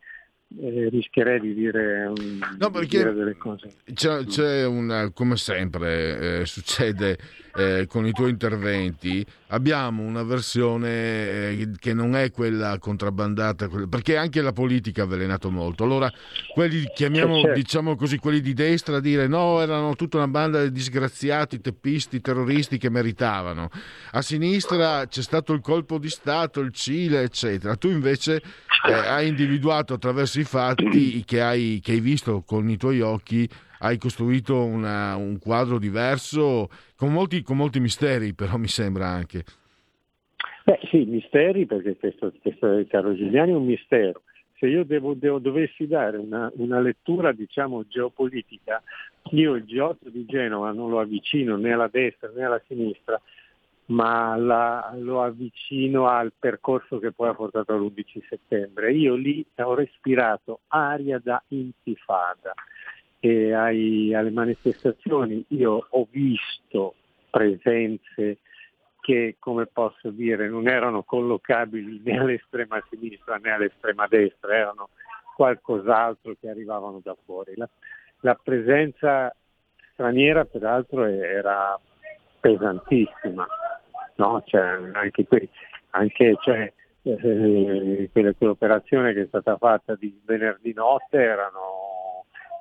eh, rischierei di dire, un, no, di dire delle cose. C'è, c'è una, come sempre eh, succede eh, con i tuoi interventi, abbiamo una versione eh, che non è quella contrabbandata, perché anche la politica ha avvelenato molto. Allora, quelli, chiamiamo, certo. diciamo così, quelli di destra a dire no, erano tutta una banda di disgraziati, teppisti, terroristi che meritavano. A sinistra c'è stato il colpo di Stato, il Cile, eccetera. Tu invece eh, hai individuato attraverso i fatti che hai, che hai visto con i tuoi occhi hai costruito una, un quadro diverso con molti, con molti, misteri, però mi sembra anche. Beh sì, misteri perché questo, questo Carlo Giuliani è un mistero. Se io devo, devo, dovessi dare una, una, lettura diciamo geopolitica, io il G8 di Genova non lo avvicino né alla destra né alla sinistra, ma la, lo avvicino al percorso che poi ha portato all'11 settembre. Io lì ho respirato aria da intifada e ai, alle manifestazioni io ho visto presenze che, come posso dire, non erano collocabili né all'estrema sinistra né all'estrema destra, erano qualcos'altro che arrivavano da fuori. La, la presenza straniera peraltro era pesantissima, no? cioè, anche, qui, anche cioè, eh, quell'operazione che è stata fatta di venerdì notte erano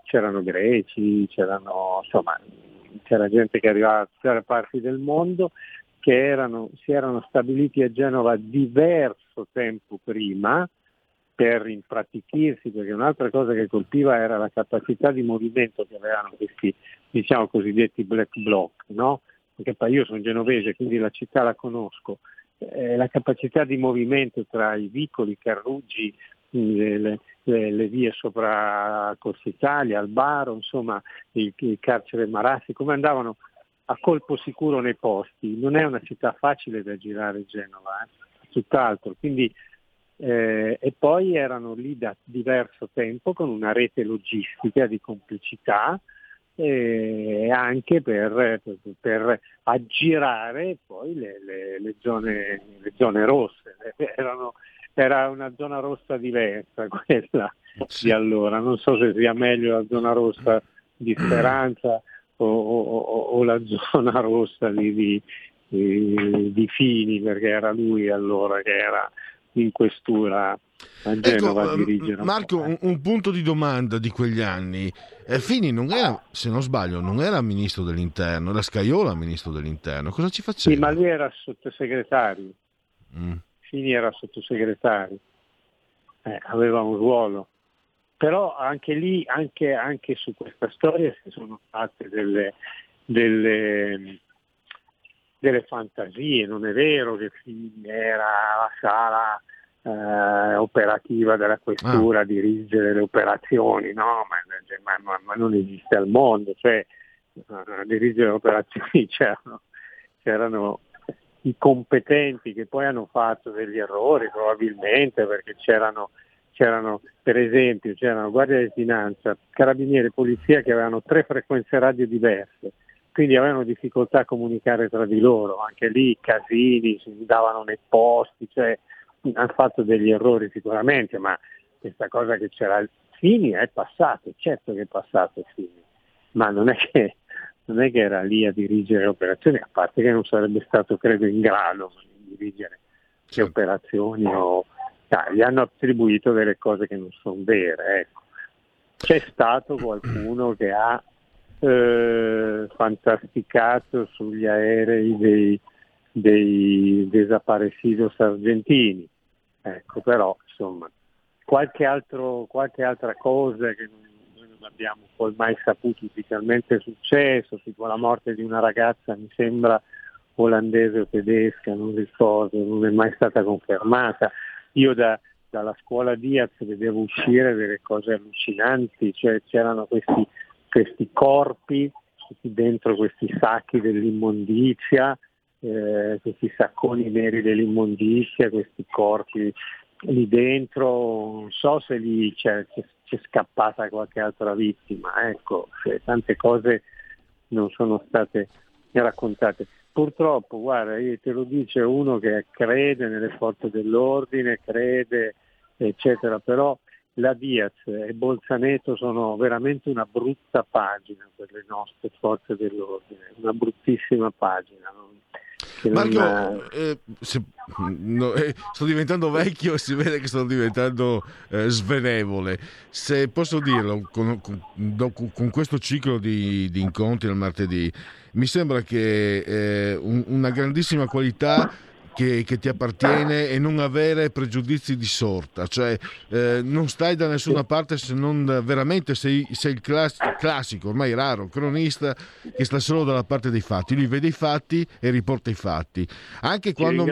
c'erano greci, c'erano, insomma, c'era gente che arrivava da tutte le parti del mondo che erano, si erano stabiliti a Genova diverso tempo prima per impratichirsi, perché un'altra cosa che colpiva era la capacità di movimento che avevano questi diciamo cosiddetti black bloc, no? perché poi io sono genovese, quindi la città la conosco, eh, la capacità di movimento tra i vicoli, i carruggi, le, le, le, vie sopra Corsa Italia, al Baro, insomma il, il carcere Marassi, come andavano a colpo sicuro nei posti. Non è una città facile da girare Genova, eh? tutt'altro. Quindi, eh, e poi erano lì da diverso tempo con una rete logistica di complicità e anche per, per, per aggirare poi le, le, le, zone, le zone, rosse. Erano, era una zona rossa diversa quella di allora, non so se sia meglio la zona rossa di Speranza o, o, o la zona rossa di, di, di, di, Fini, perché era lui allora che era in questura a Genova ecco, a dirigere. Marco, un, un, punto di domanda di quegli anni. Eh, Fini non era, se non sbaglio, non era ministro dell'interno, era Scaiola ministro dell'interno. Cosa ci faceva? Sì, ma lui era sottosegretario. Mm. Fini era sottosegretario, eh, aveva un ruolo. Però anche lì, anche, anche su questa storia ci sono fatte delle, delle, delle, fantasie, non è vero che Fini era la sala eh, operativa della questura a ah. dirigere le operazioni, no, ma, ma, ma, non esiste al mondo, cioè a dirigere le operazioni c'erano, c'erano i competenti che poi hanno fatto degli errori probabilmente perché c'erano, c'erano per esempio c'erano Guardia di Finanza, Carabinieri e Polizia che avevano tre frequenze radio diverse, quindi avevano difficoltà a comunicare tra di loro, anche lì casini, si davano nei posti, cioè hanno fatto degli errori sicuramente, ma questa cosa che c'era Fini è passato, certo che è passato Fini, ma non è che non è che era lì a dirigere le operazioni, a parte che non sarebbe stato credo in grado di dirigere le operazioni o ah, gli hanno attribuito delle cose che non sono vere. Ecco. C'è stato qualcuno che ha eh, fantasticato sugli aerei dei, dei desaparecidos argentini, ecco, però insomma qualche, altro, qualche altra cosa che non abbiamo poi mai saputo ufficialmente successo, tipo la morte di una ragazza mi sembra olandese o tedesca, non ricordo, non è mai stata confermata. Io da, dalla scuola Diaz vedevo uscire delle cose allucinanti, cioè c'erano questi, questi corpi dentro questi sacchi dell'immondizia, eh, questi sacconi neri dell'immondizia, questi corpi lì dentro, non so se lì c'è, c'è, c'è scappata qualche altra vittima, ecco, tante cose non sono state raccontate. Purtroppo, guarda, te lo dice uno che crede nelle forze dell'ordine, crede, eccetera, però la Diaz e Bolzaneto sono veramente una brutta pagina per le nostre forze dell'ordine, una bruttissima pagina. Non, Marco, eh, se, no, eh, sto diventando vecchio e si vede che sto diventando eh, svenevole. Se posso dirlo, con, con, con questo ciclo di, di, incontri al martedì, mi sembra che eh, un, una grandissima qualità che, che, ti appartiene e non avere pregiudizi di sorta, cioè eh, non stai da nessuna parte se non veramente sei, sei il class- classico, ormai raro, cronista che sta solo dalla parte dei fatti, lui vede i fatti e riporta i fatti, anche quando,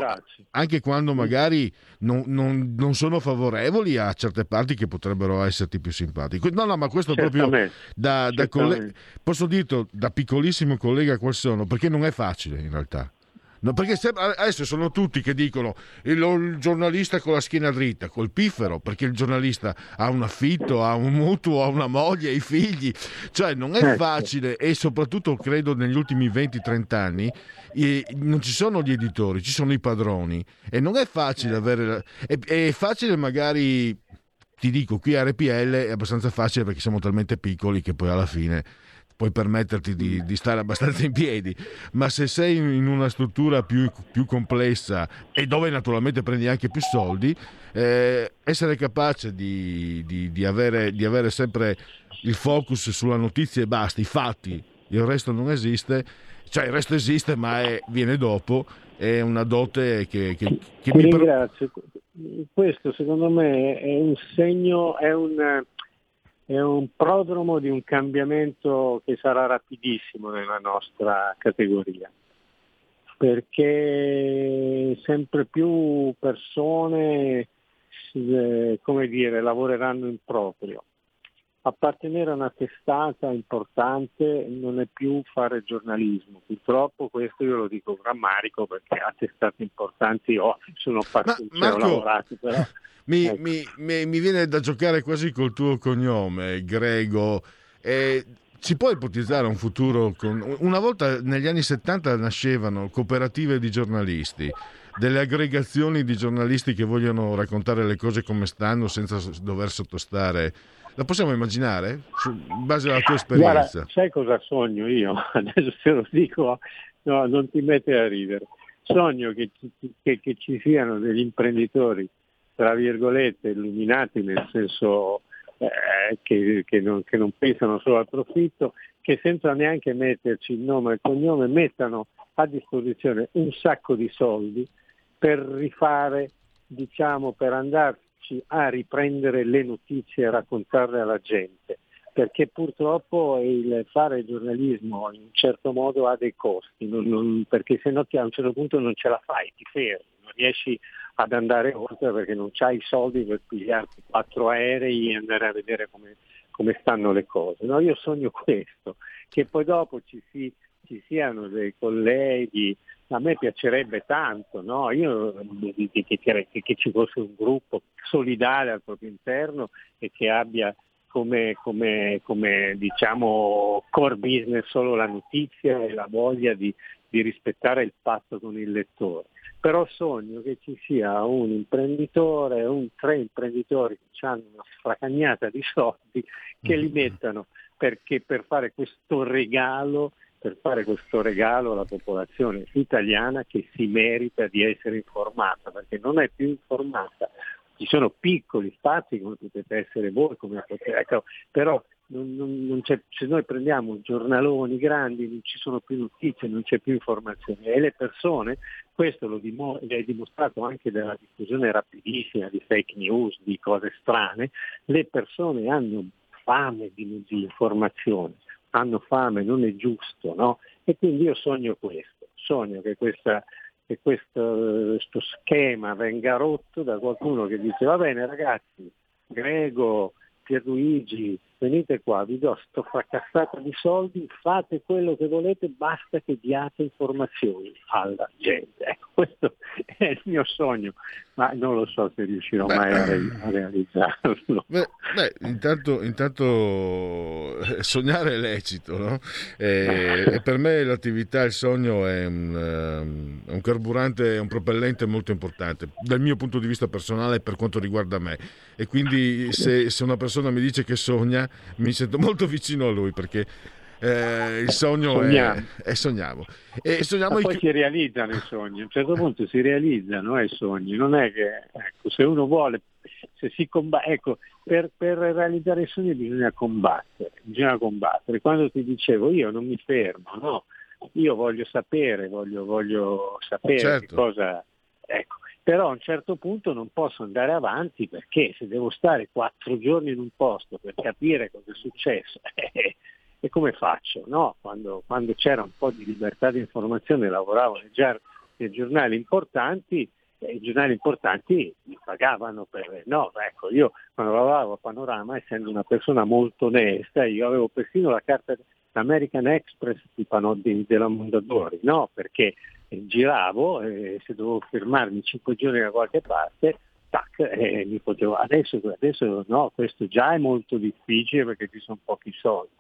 anche quando magari non, non, non, sono favorevoli a certe parti che potrebbero esserti più simpatiche. No, no, ma questo proprio da, da coll- posso dirlo da piccolissimo collega qual sono, perché non è facile in realtà. No, perché sembra, adesso sono tutti che dicono il, il, giornalista con la schiena dritta, col piffero, perché il giornalista ha un affitto, ha un mutuo, ha una moglie, i figli. Cioè non è certo. facile e soprattutto credo negli ultimi 20-30 anni e, non ci sono gli editori, ci sono i padroni e non è facile avere... È, è facile magari ti dico, qui a RPL è abbastanza facile perché siamo talmente piccoli che poi alla fine puoi permetterti di, di, stare abbastanza in piedi, ma se sei in una struttura più, più complessa e dove naturalmente prendi anche più soldi, eh, essere capace di, di, di, avere, di avere sempre il focus sulla notizia e basta, i fatti, il resto non esiste, cioè il resto esiste ma è, viene dopo è una dote che, che, che mi per- ringrazio. Questo secondo me è un segno, è un, è un prodromo di un cambiamento che sarà rapidissimo nella nostra categoria, perché sempre più persone eh, come dire, lavoreranno in proprio. Appartenere a una testata importante non è più fare giornalismo, purtroppo questo io lo dico grammarico perché a testate importanti ho, sono Marco, lavorato, però Mi, Ecco. mi- mi- mi viene da giocare quasi col tuo cognome, Grego. Eh, si può ipotizzare un futuro con... Una volta negli anni 70 nascevano cooperative di giornalisti, delle aggregazioni di giornalisti che vogliono raccontare le cose come stanno senza dover sottostare. La possiamo immaginare? Su in base alla tua Guarda, esperienza. sai cosa sogno io? Adesso te lo dico, no, non ti mettere a ridere. Sogno che, ci- che- che ci siano degli imprenditori, tra virgolette, illuminati nel senso eh, che, che non, che non pensano solo al profitto, che senza neanche metterci il nome e il cognome mettano a disposizione un sacco di soldi per rifare, diciamo, per andarci a riprendere le notizie e raccontarle alla gente. Perché purtroppo il fare giornalismo in un certo modo ha dei costi, non- non- perché se no a un certo punto non ce la fai, ti fermi, non riesci ad andare oltre perché non hai i soldi per pigliarti quattro aerei e andare a vedere come, come stanno le cose. No, io sogno questo, che poi dopo ci, si- ci siano dei colleghi, a me piacerebbe tanto, no? Io, che, che- che- che ci fosse un gruppo solidale al proprio interno e che abbia come, come- come, diciamo core business solo la notizia e la voglia di, di rispettare il patto con il lettore. Però sogno che ci sia un imprenditore, un tre imprenditori che hanno una stracagnata di soldi che li mettano perché per fare questo regalo per fare questo regalo alla popolazione italiana che si merita di essere informata, perché non è più informata. Ci sono piccoli spazi come potete essere voi, potete, ecco, però non- non- non se noi prendiamo giornaloni grandi non ci sono più notizie, non c'è più informazione e le persone, questo lo dimo- è dimostrato anche dalla diffusione rapidissima di fake news, di cose strane, le persone hanno fame di, di informazione, hanno fame, non è giusto, no? E quindi io sogno questo, sogno che, questa, che questo, questo schema venga rotto da qualcuno che dice va bene ragazzi, Grego, Pierluigi, venite qua, vi do sto fracassato di soldi, fate quello che volete, basta che diate informazioni alla gente. Ecco, questo è il mio sogno, ma non lo so se riuscirò mai a, re- a realizzarlo. Beh, beh, intanto, intanto eh, sognare è lecito, no? E, e per me l'attività, il sogno è un, ehm, un carburante, è un propellente molto importante dal mio punto di vista personale per quanto riguarda me. E quindi se, se una persona mi dice che sogna, mi sento molto vicino a lui perché eh, il sogno Sogniamo. è, è sogniamo. E sogniamo Ma i poi si realizzano i sogni, a un certo punto si realizzano eh, i sogni, non è che ecco, se uno vuole, se si combatte, ecco, per, per realizzare i sogni bisogna combattere, bisogna combattere. Quando ti dicevo io non mi fermo, no, io voglio sapere, voglio, voglio sapere Certo. che cosa, ecco. Però a un certo punto non posso andare avanti perché se devo stare quattro giorni in un posto per capire cosa è successo, eh, e come faccio? No? Quando, quando c'era un po' di libertà di informazione lavoravo nei, giar- nei giornali importanti e i giornali importanti mi pagavano per... No, ecco, io quando lavoravo a Panorama, essendo una persona molto onesta, io avevo persino la carta American Express di Pano- di- della Mondadori, no? Perché giravo e se dovevo fermarmi cinque giorni da qualche parte, tac, eh, mi potevo... Adesso, adesso no, questo già è molto difficile perché ci sono pochi soldi.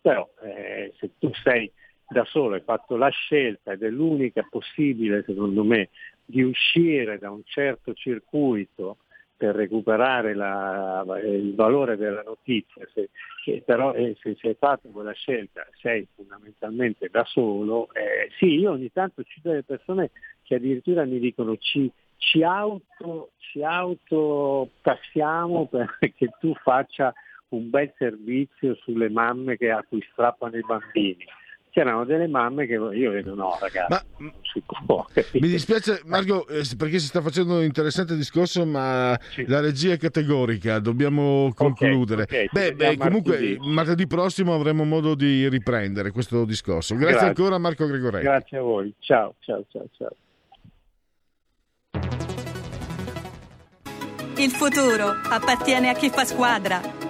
Però eh, se tu sei da solo, hai fatto la scelta ed è l'unica possibile secondo me di uscire da un certo circuito per recuperare la- il valore della notizia, se, che però eh, se sei fatto quella scelta sei fondamentalmente da solo, eh, sì, io ogni tanto ci sono delle persone che addirittura mi dicono ci, ci auto ci autotassiamo perché tu faccia un bel servizio sulle mamme che a cui strappano i bambini. C'erano delle mamme che io vedo no ragazzi Ma- può? Mi dispiace Marco eh, perché si sta facendo un interessante discorso ma la regia è categorica, dobbiamo concludere. ok, ci beh, beh, comunque martedì. martedì prossimo avremo modo di riprendere questo discorso. Grazie, Grazie. ancora Marco Gregoretti. grazie a voi ciao ciao ciao ciao Il futuro appartiene a chi fa squadra.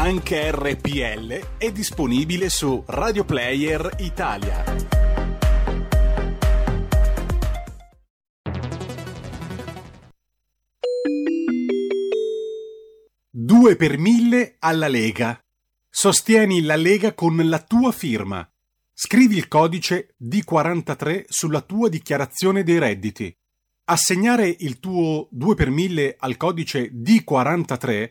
Anche RPL è disponibile su Radio Player Italia. Due per mille alla Lega. Sostieni la Lega con la tua firma. Scrivi il codice D43 sulla tua dichiarazione dei redditi. Assegnare il tuo 2 per 1000 al codice D43,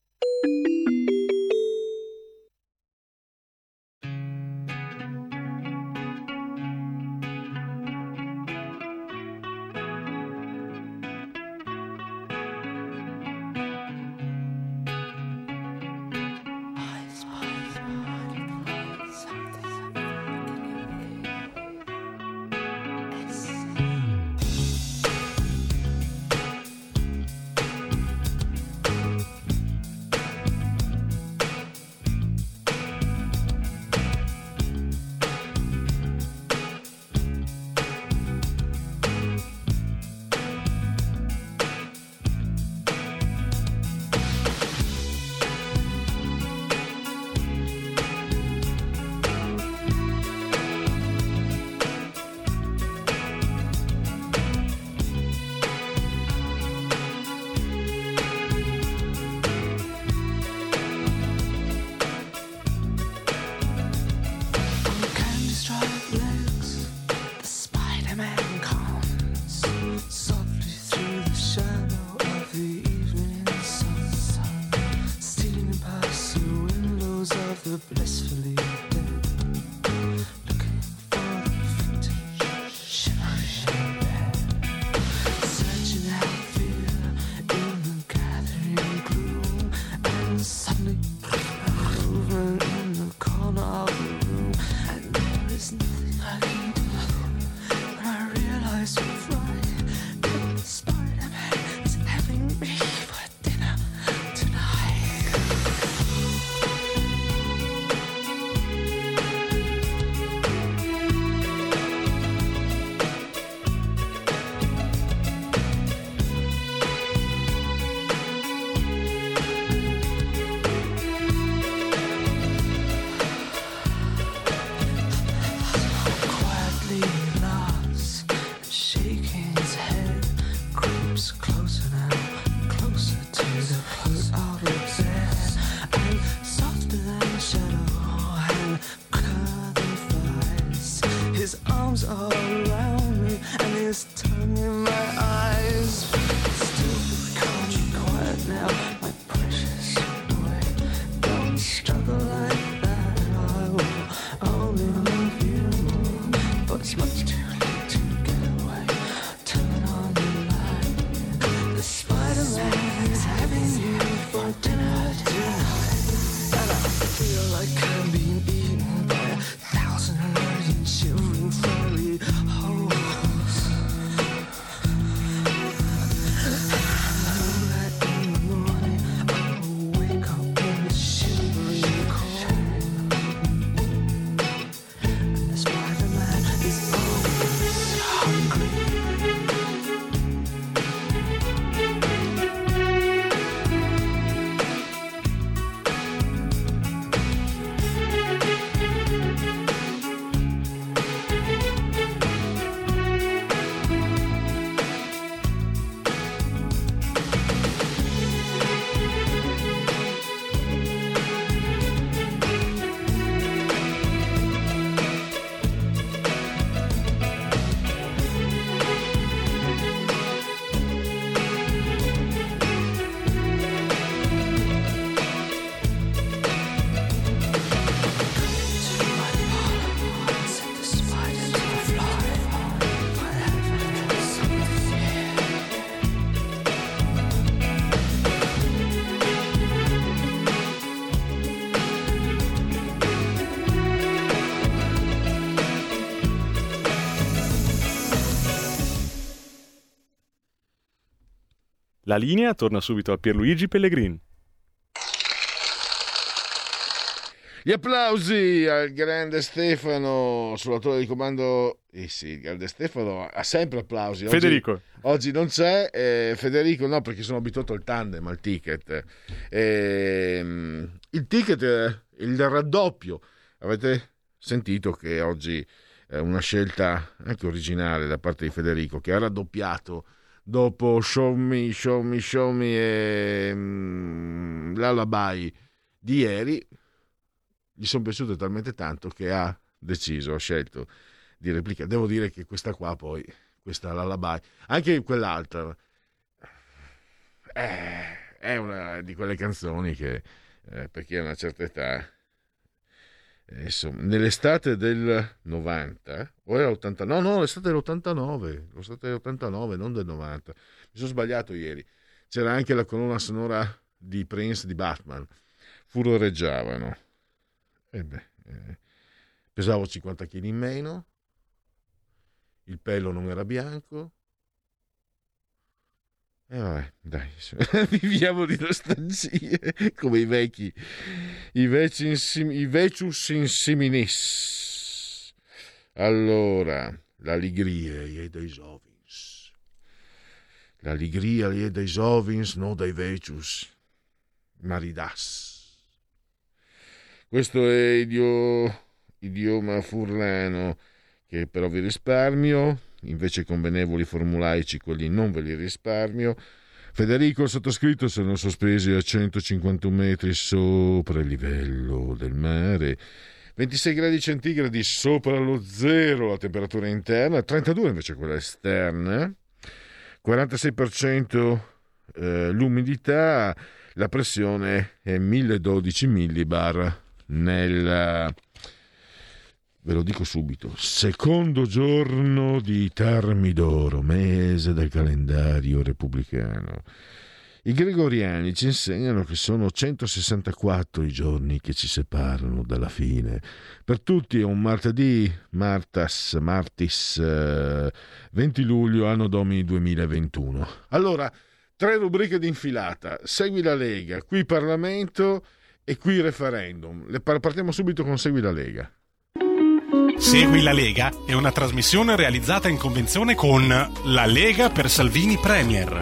La linea torna subito a Pierluigi Pellegrin. Gli applausi al grande Stefano, sull'autore di comando. Eh sì, il grande Stefano ha sempre applausi. Oggi, Federico. Oggi non c'è. eh, Federico no, perché sono abituato al tandem, al ticket. Ehm, il ticket, eh, il raddoppio. Avete sentito che oggi è una scelta anche originale da parte di Federico, che ha raddoppiato dopo Show Me, Show Me, Show Me e mm, Lullaby di ieri gli sono piaciute talmente tanto che ha deciso, ha scelto di replicare. Devo dire che questa qua poi, questa Lullaby, anche quell'altra, eh, è una di quelle canzoni che eh, per chi ha una certa età, eh, insomma, nell'estate del 90, o era 89, no, no, l'estate dell'89, l'estate dell'89, non del 90, mi sono sbagliato ieri, c'era anche la colonna sonora di Prince di Batman, furoreggiavano. E eh, pesavo 50 kg in meno, il pelo non era bianco. E vabbè, dai, viviamo di nostalgie come i vecchi, i insim, i vecius insiminis. Allora, l'allegria è dei sovins. L'allegria è dei sovins, non dei vecius. Maridas. Questo è idio, idioma furlano che però vi risparmio, invece convenevoli formulaici quelli non ve li risparmio. Federico il sottoscritto sono sospesi a 151 metri sopra il livello del mare. 26 gradi centigradi sopra lo zero la temperatura interna, 32 invece quella esterna, 46% eh, l'umidità, la pressione è 1012 millibar nel ve lo dico subito, secondo giorno di Termidoro, mese del calendario repubblicano. I gregoriani ci insegnano che sono 164 i giorni che ci separano dalla fine. Per tutti è un martedì, martas, martis, eh, 20 luglio, anno domini 2021. Allora, tre rubriche di infilata. Segui la Lega, qui Parlamento e qui referendum. Partiamo subito con Segui la Lega. Segui la Lega è una trasmissione realizzata in convenzione con La Lega per Salvini Premier.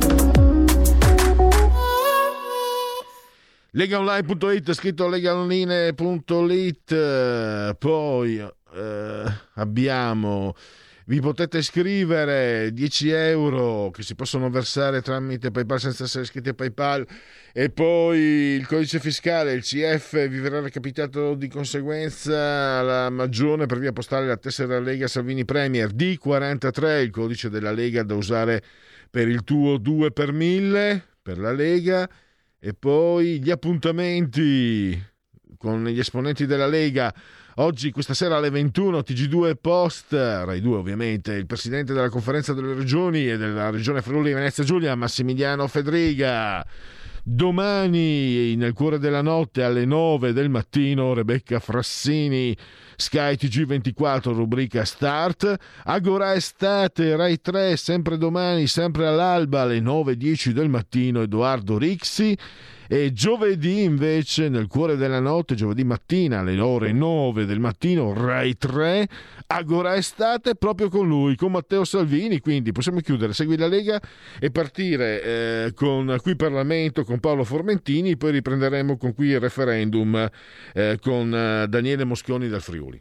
Legaonline.it scritto legaonline.it poi eh, abbiamo vi potete scrivere 10 euro che si possono versare tramite PayPal senza essere iscritti a PayPal. E poi il codice fiscale, il CF, vi verrà recapitato di conseguenza la magione per via postale la tessera Lega Salvini Premier. D43, il codice della Lega da usare per il tuo 2 per 1000 per la Lega. E poi gli appuntamenti con gli esponenti della Lega Oggi, questa sera alle 21, TG2 Post, Rai 2 ovviamente, il presidente della conferenza delle regioni e della regione Friuli Venezia Giulia, Massimiliano Fedriga. Domani, nel cuore della notte, alle 9 del mattino, Rebecca Frassini, Sky TG24, rubrica Start. Agora Estate, Rai 3, sempre domani, sempre all'alba, alle 9.10 del mattino, Edoardo Rixi. E giovedì invece, nel cuore della notte, giovedì mattina alle ore 9 del mattino, Rai 3, Agora Estate, proprio con lui, con Matteo Salvini. Quindi possiamo chiudere, segui la Lega e partire eh, con qui Parlamento, con Paolo Formentini, poi riprenderemo con qui il referendum eh, con eh, Daniele Mosconi del Friuli.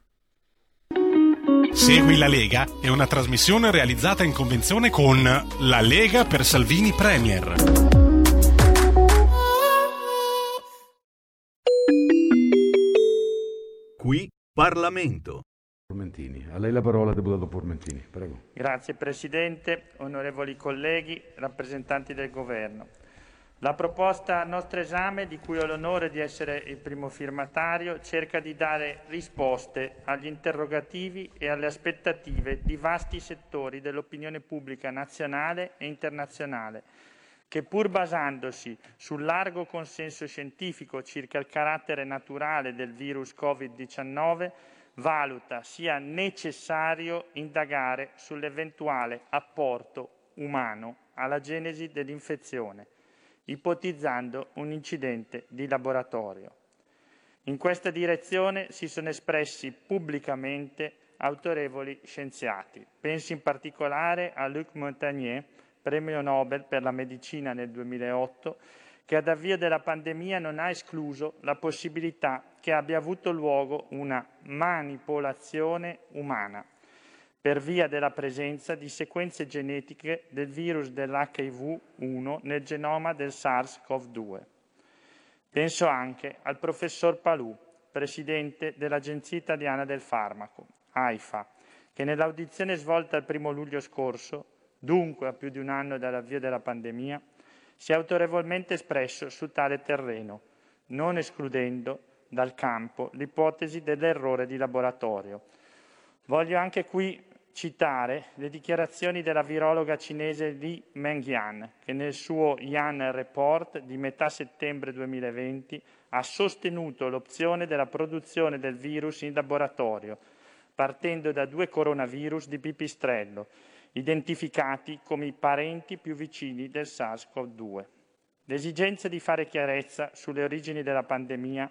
Segui la Lega è una trasmissione realizzata in convenzione con La Lega per Salvini Premier. Qui Parlamento. Formentini. A lei la parola, deputato Formentini. Prego. Grazie Presidente, onorevoli colleghi, rappresentanti del Governo. La proposta al nostro esame, di cui ho l'onore di essere il primo firmatario, cerca di dare risposte agli interrogativi e alle aspettative di vasti settori dell'opinione pubblica nazionale e internazionale che pur basandosi sul largo consenso scientifico circa il carattere naturale del virus Covid-19, valuta sia necessario indagare sull'eventuale apporto umano alla genesi dell'infezione, ipotizzando un incidente di laboratorio. In questa direzione si sono espressi pubblicamente autorevoli scienziati. Penso in particolare a Luc Montagnier, premio Nobel per la medicina nel 2008, che ad avvio della pandemia non ha escluso la possibilità che abbia avuto luogo una manipolazione umana per via della presenza di sequenze genetiche del virus dell'HIV-1 nel genoma del SARS-CoV-2. Penso anche al professor Palù, presidente dell'Agenzia Italiana del Farmaco, AIFA, che nell'audizione svolta il primo luglio scorso, dunque a più di un anno dall'avvio della pandemia, si è autorevolmente espresso su tale terreno, non escludendo dal campo l'ipotesi dell'errore di laboratorio. Voglio anche qui citare le dichiarazioni della virologa cinese Li Mengyan, che nel suo Yan Report di metà settembre 2020 ha sostenuto l'opzione della produzione del virus in laboratorio, partendo da due coronavirus di pipistrello, identificati come i parenti più vicini del SARS-CoV-2. L'esigenza di fare chiarezza sulle origini della pandemia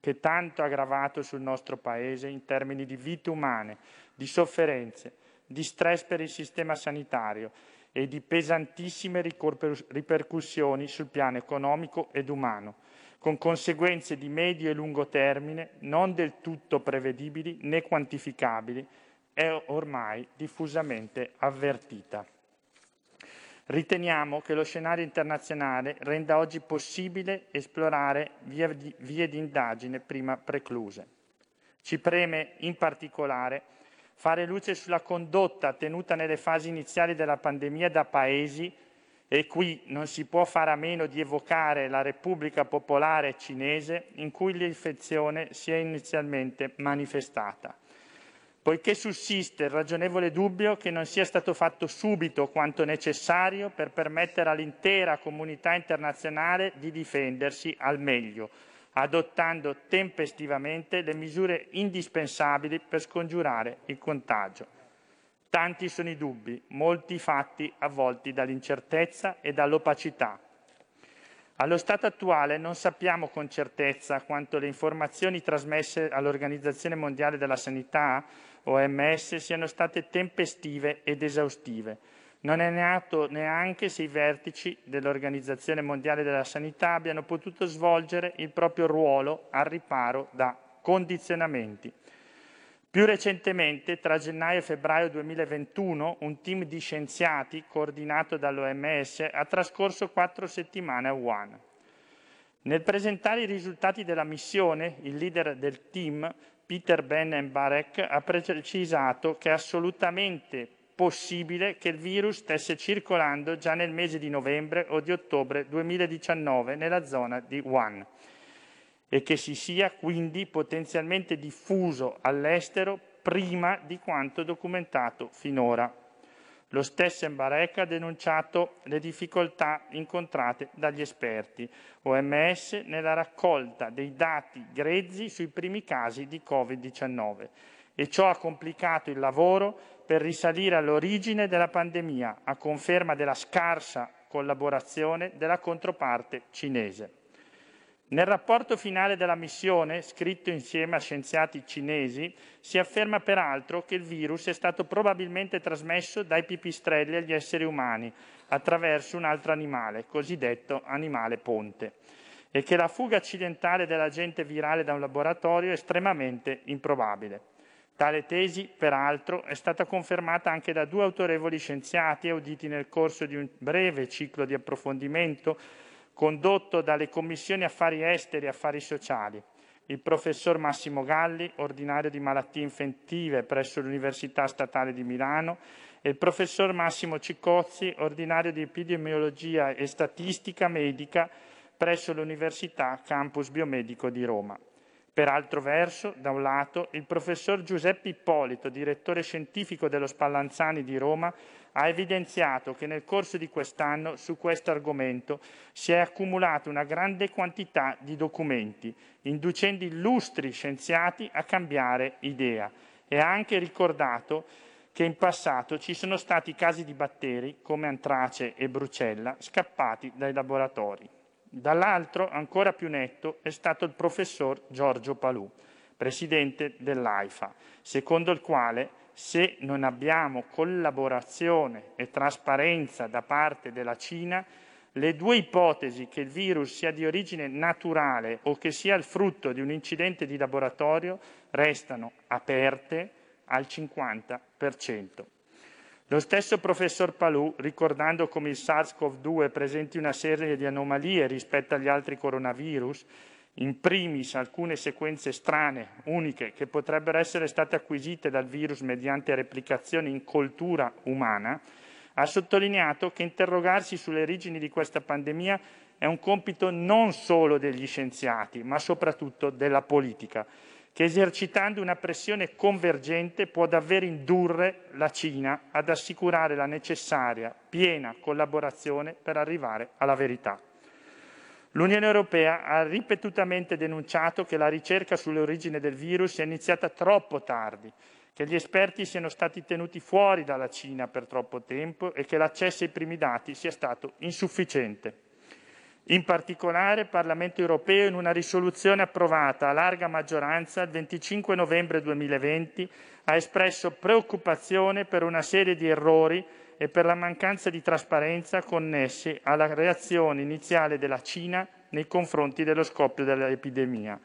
che tanto ha aggravato sul nostro Paese in termini di vite umane, di sofferenze, di stress per il sistema sanitario e di pesantissime ripercussioni sul piano economico ed umano, con conseguenze di medio e lungo termine non del tutto prevedibili né quantificabili, è ormai diffusamente avvertita. Riteniamo che lo scenario internazionale renda oggi possibile esplorare vie di, vie di indagine prima precluse. Ci preme in particolare fare luce sulla condotta tenuta nelle fasi iniziali della pandemia da paesi e qui non si può fare a meno di evocare la Repubblica Popolare Cinese in cui l'infezione si è inizialmente manifestata. Poiché sussiste il ragionevole dubbio che non sia stato fatto subito quanto necessario per permettere all'intera comunità internazionale di difendersi al meglio, adottando tempestivamente le misure indispensabili per scongiurare il contagio. Tanti sono i dubbi, molti fatti avvolti dall'incertezza e dall'opacità. Allo stato attuale non sappiamo con certezza quanto le informazioni trasmesse all'Organizzazione Mondiale della Sanità, OMS, siano state tempestive ed esaustive non è nato neanche se i vertici dell'Organizzazione Mondiale della Sanità abbiano potuto svolgere il proprio ruolo al riparo da condizionamenti. Più recentemente, tra gennaio e febbraio 2021, un team di scienziati coordinato dall'OMS ha trascorso quattro settimane a Wuhan. Nel presentare i risultati della missione, il leader del team, Peter Ben Barek, ha precisato che è assolutamente possibile che il virus stesse circolando già nel mese di novembre o di ottobre 2019 nella zona di Wuhan e che si sia quindi potenzialmente diffuso all'estero prima di quanto documentato finora. Lo stesso Mbarek ha denunciato le difficoltà incontrate dagli esperti OMS nella raccolta dei dati grezzi sui primi casi di Covid-19 e ciò ha complicato il lavoro per risalire all'origine della pandemia, a conferma della scarsa collaborazione della controparte cinese. Nel rapporto finale della missione, scritto insieme a scienziati cinesi, si afferma peraltro che il virus è stato probabilmente trasmesso dai pipistrelli agli esseri umani attraverso un altro animale, cosiddetto animale ponte, e che la fuga accidentale dell'agente virale da un laboratorio è estremamente improbabile. Tale tesi, peraltro, è stata confermata anche da due autorevoli scienziati auditi nel corso di un breve ciclo di approfondimento condotto dalle Commissioni Affari Esteri e Affari Sociali, il professor Massimo Galli, ordinario di malattie infettive presso l'Università Statale di Milano, e il professor Massimo Cicozzi, ordinario di epidemiologia e statistica medica presso l'Università Campus Biomedico di Roma. Per altro verso, da un lato, il professor Giuseppe Ippolito, direttore scientifico dello Spallanzani di Roma, ha evidenziato che nel corso di quest'anno su questo argomento si è accumulata una grande quantità di documenti, inducendo illustri scienziati a cambiare idea e ha anche ricordato che in passato ci sono stati casi di batteri come antrace e brucella scappati dai laboratori. Dall'altro, ancora più netto, è stato il professor Giorgio Palù, presidente dell'AIFA, secondo il quale se non abbiamo collaborazione e trasparenza da parte della Cina, le due ipotesi che il virus sia di origine naturale o che sia il frutto di un incidente di laboratorio restano aperte al 50%. Lo stesso professor Palù, ricordando come il SARS-CoV-2 presenti una serie di anomalie rispetto agli altri coronavirus, in primis alcune sequenze strane, uniche, che potrebbero essere state acquisite dal virus mediante replicazione in coltura umana, ha sottolineato che interrogarsi sulle origini di questa pandemia è un compito non solo degli scienziati, ma soprattutto della politica, che esercitando una pressione convergente può davvero indurre la Cina ad assicurare la necessaria piena collaborazione per arrivare alla verità. L'Unione Europea ha ripetutamente denunciato che la ricerca sulle origini del virus è iniziata troppo tardi che gli esperti siano stati tenuti fuori dalla Cina per troppo tempo e che l'accesso ai primi dati sia stato insufficiente. In particolare il Parlamento europeo, in una risoluzione approvata a larga maggioranza il 25 novembre 2020, ha espresso preoccupazione per una serie di errori e per la mancanza di trasparenza connessi alla reazione iniziale della Cina nei confronti dello scoppio dell'epidemia,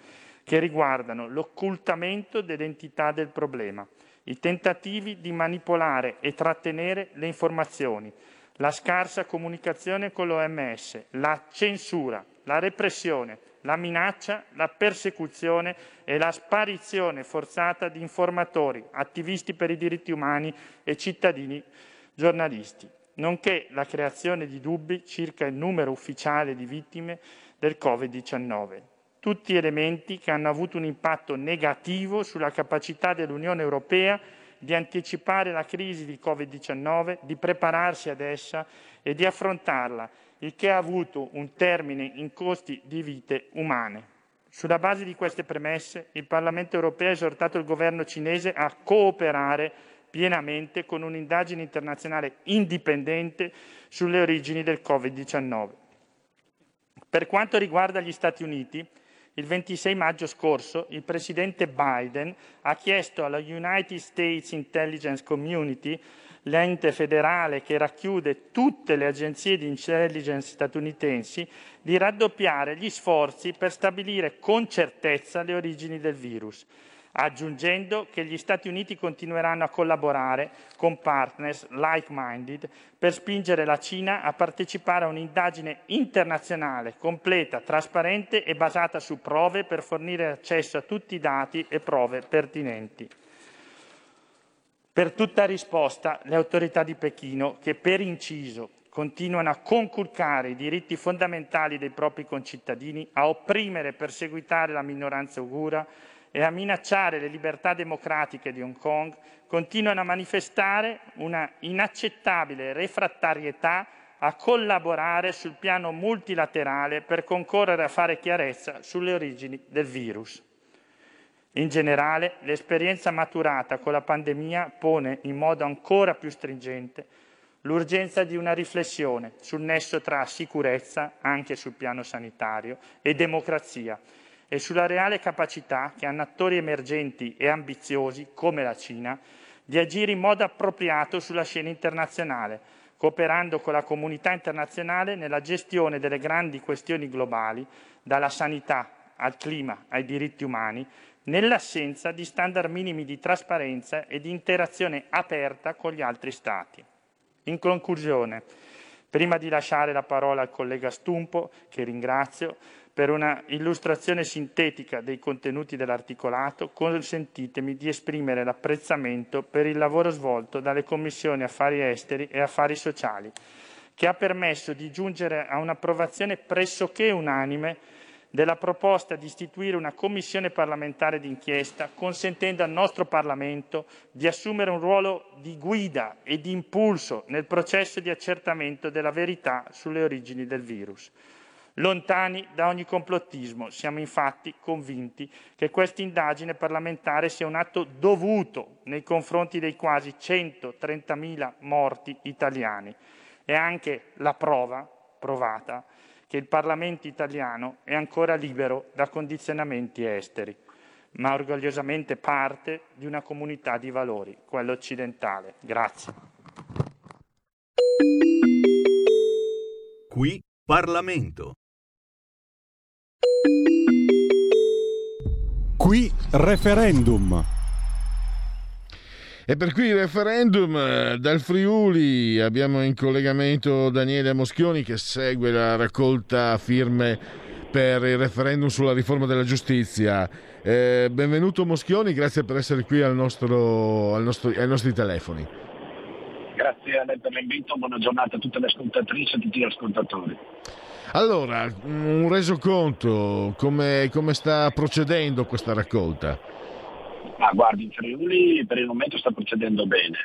che riguardano l'occultamento dell'entità del problema, i tentativi di manipolare e trattenere le informazioni, la scarsa comunicazione con l'OMS, la censura, la repressione, la minaccia, la persecuzione e la sparizione forzata di informatori, attivisti per i diritti umani e cittadini giornalisti, nonché la creazione di dubbi circa il numero ufficiale di vittime del Covid-19 tutti elementi che hanno avuto un impatto negativo sulla capacità dell'Unione Europea di anticipare la crisi di Covid-19, di prepararsi ad essa e di affrontarla, il che ha avuto un termine in costi di vite umane. Sulla base di queste premesse, il Parlamento europeo ha esortato il governo cinese a cooperare pienamente con un'indagine internazionale indipendente sulle origini del Covid-19. Per quanto riguarda gli Stati Uniti, il 26 maggio scorso il presidente Biden ha chiesto alla United States Intelligence Community, l'ente federale che racchiude tutte le agenzie di intelligence statunitensi, di raddoppiare gli sforzi per stabilire con certezza le origini del virus aggiungendo che gli Stati Uniti continueranno a collaborare con partners like-minded per spingere la Cina a partecipare a un'indagine internazionale completa, trasparente e basata su prove per fornire accesso a tutti i dati e prove pertinenti. Per tutta risposta, le autorità di Pechino, che per inciso continuano a conculcare i diritti fondamentali dei propri concittadini, a opprimere e perseguitare la minoranza uigura, e a minacciare le libertà democratiche di Hong Kong, continuano a manifestare una inaccettabile refrattarietà a collaborare sul piano multilaterale per concorrere a fare chiarezza sulle origini del virus. In generale, l'esperienza maturata con la pandemia pone in modo ancora più stringente l'urgenza di una riflessione sul nesso tra sicurezza, anche sul piano sanitario, e democrazia, e sulla reale capacità che hanno attori emergenti e ambiziosi come la Cina di agire in modo appropriato sulla scena internazionale, cooperando con la comunità internazionale nella gestione delle grandi questioni globali, dalla sanità al clima ai diritti umani, nell'assenza di standard minimi di trasparenza e di interazione aperta con gli altri Stati. In conclusione, prima di lasciare la parola al collega Stumpo, che ringrazio, per una illustrazione sintetica dei contenuti dell'articolato, consentitemi di esprimere l'apprezzamento per il lavoro svolto dalle Commissioni Affari Esteri e Affari Sociali, che ha permesso di giungere a un'approvazione pressoché unanime della proposta di istituire una commissione parlamentare d'inchiesta, consentendo al nostro Parlamento di assumere un ruolo di guida e di impulso nel processo di accertamento della verità sulle origini del virus. Lontani da ogni complottismo, siamo infatti convinti che questa indagine parlamentare sia un atto dovuto nei confronti dei quasi 130.000 morti italiani e anche la prova provata che il Parlamento italiano è ancora libero da condizionamenti esteri, ma orgogliosamente parte di una comunità di valori, quella occidentale. Grazie. Qui Parlamento. Qui referendum. E per il referendum eh, dal Friuli abbiamo in collegamento Daniele Moschioni che segue la raccolta firme per il referendum sulla riforma della giustizia. Eh, benvenuto Moschioni, grazie per essere qui al nostro, al nostro, ai nostri telefoni. Grazie a lei per l'invito, buona giornata a tutte le ascoltatrici e a tutti gli ascoltatori. Allora, un resoconto, come, come sta procedendo questa raccolta? Ma guardi, in Friuli per il momento sta procedendo bene.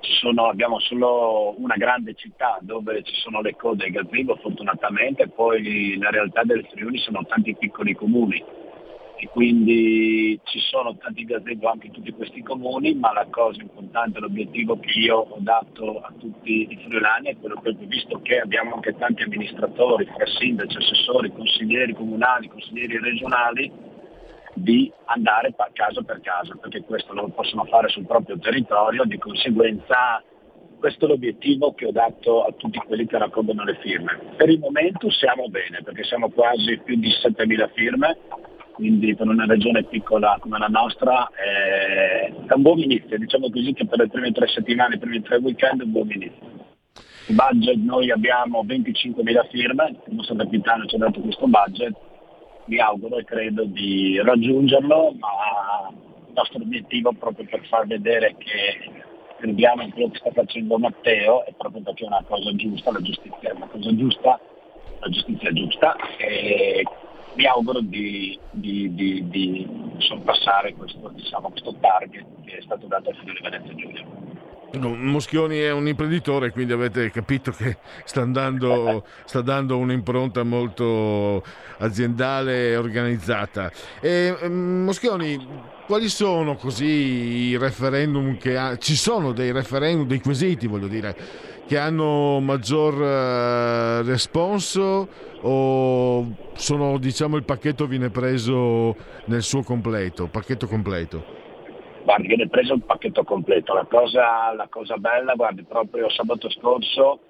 Sono, abbiamo solo una grande città dove ci sono le code ai gazebo fortunatamente, poi la realtà del Friuli sono tanti piccoli comuni e quindi ci sono tanti gazebo anche in tutti questi comuni, ma la cosa importante, l'obiettivo che io ho dato a tutti i friulani è quello che visto che abbiamo anche tanti amministratori, sindaci, assessori, consiglieri comunali, consiglieri regionali, di andare caso per caso, perché questo lo possono fare sul proprio territorio, di conseguenza questo è l'obiettivo che ho dato a tutti quelli che raccolgono le firme. Per il momento siamo bene, perché siamo quasi più di 7.000 firme, quindi per una regione piccola come la nostra è un buon inizio, diciamo così che per le prime tre settimane, i primi tre weekend è un buon inizio. Il budget noi abbiamo 25.000 firme, il nostro capitano ci ha dato questo budget, mi auguro e credo di raggiungerlo, ma il nostro obiettivo proprio per far vedere che crediamo in quello che sta facendo Matteo è proprio perché è una cosa giusta, la giustizia è una cosa giusta, la giustizia è giusta e mi auguro di, di, di, di sorpassare questo, diciamo, questo target che è stato dato al Friuli Venezia Giulia. Moschioni è un imprenditore, quindi avete capito che sta, andando, sta dando un'impronta molto aziendale e organizzata. E, Moschioni, quali sono così i referendum che ha... ci sono dei referendum, dei quesiti, voglio dire, che hanno maggior uh, responso o sono, diciamo, il pacchetto viene preso nel suo completo, pacchetto completo? Guardi, viene preso il pacchetto completo. La cosa, la cosa bella, guardi, proprio sabato scorso ho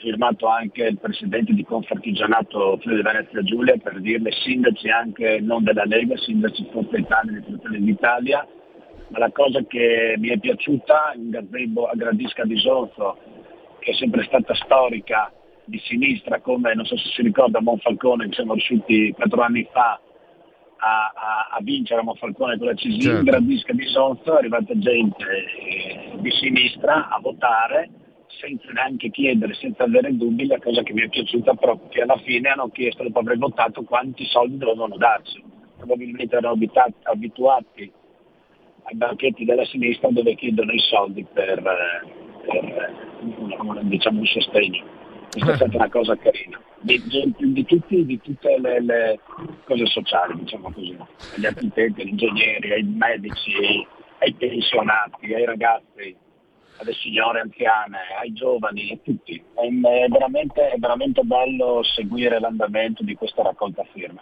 firmato anche il presidente di Confartigianato Friuli Venezia Giulia per dirle sindaci anche non della Lega, sindaci Forza Italia di Fratelli d'Italia, ma la cosa che mi è piaciuta in gazebo a Gradisca di Sorzo, che è sempre stata storica di sinistra, come non so se si ricorda Monfalcone, che siamo riusciti quattro anni fa a, a, a vincere a Monfalcone con la CISI, certo. grandisca di Sonzo, è arrivata gente eh, di sinistra a votare senza neanche chiedere, senza avere dubbi, la cosa che mi è piaciuta proprio, che alla fine hanno chiesto, dopo aver votato, quanti soldi dovevano darsi. Probabilmente erano abituati ai banchetti della sinistra dove chiedono i soldi per, eh, per un, diciamo, un sostegno. Questa è stata una cosa carina di, di, tutti, di tutte le, le, cose sociali, diciamo così, agli architetti, agli ingegneri, ai medici, ai pensionati, ai ragazzi, alle signore anziane, ai giovani, a tutti. È, veramente, è veramente bello seguire l'andamento di questa raccolta firme.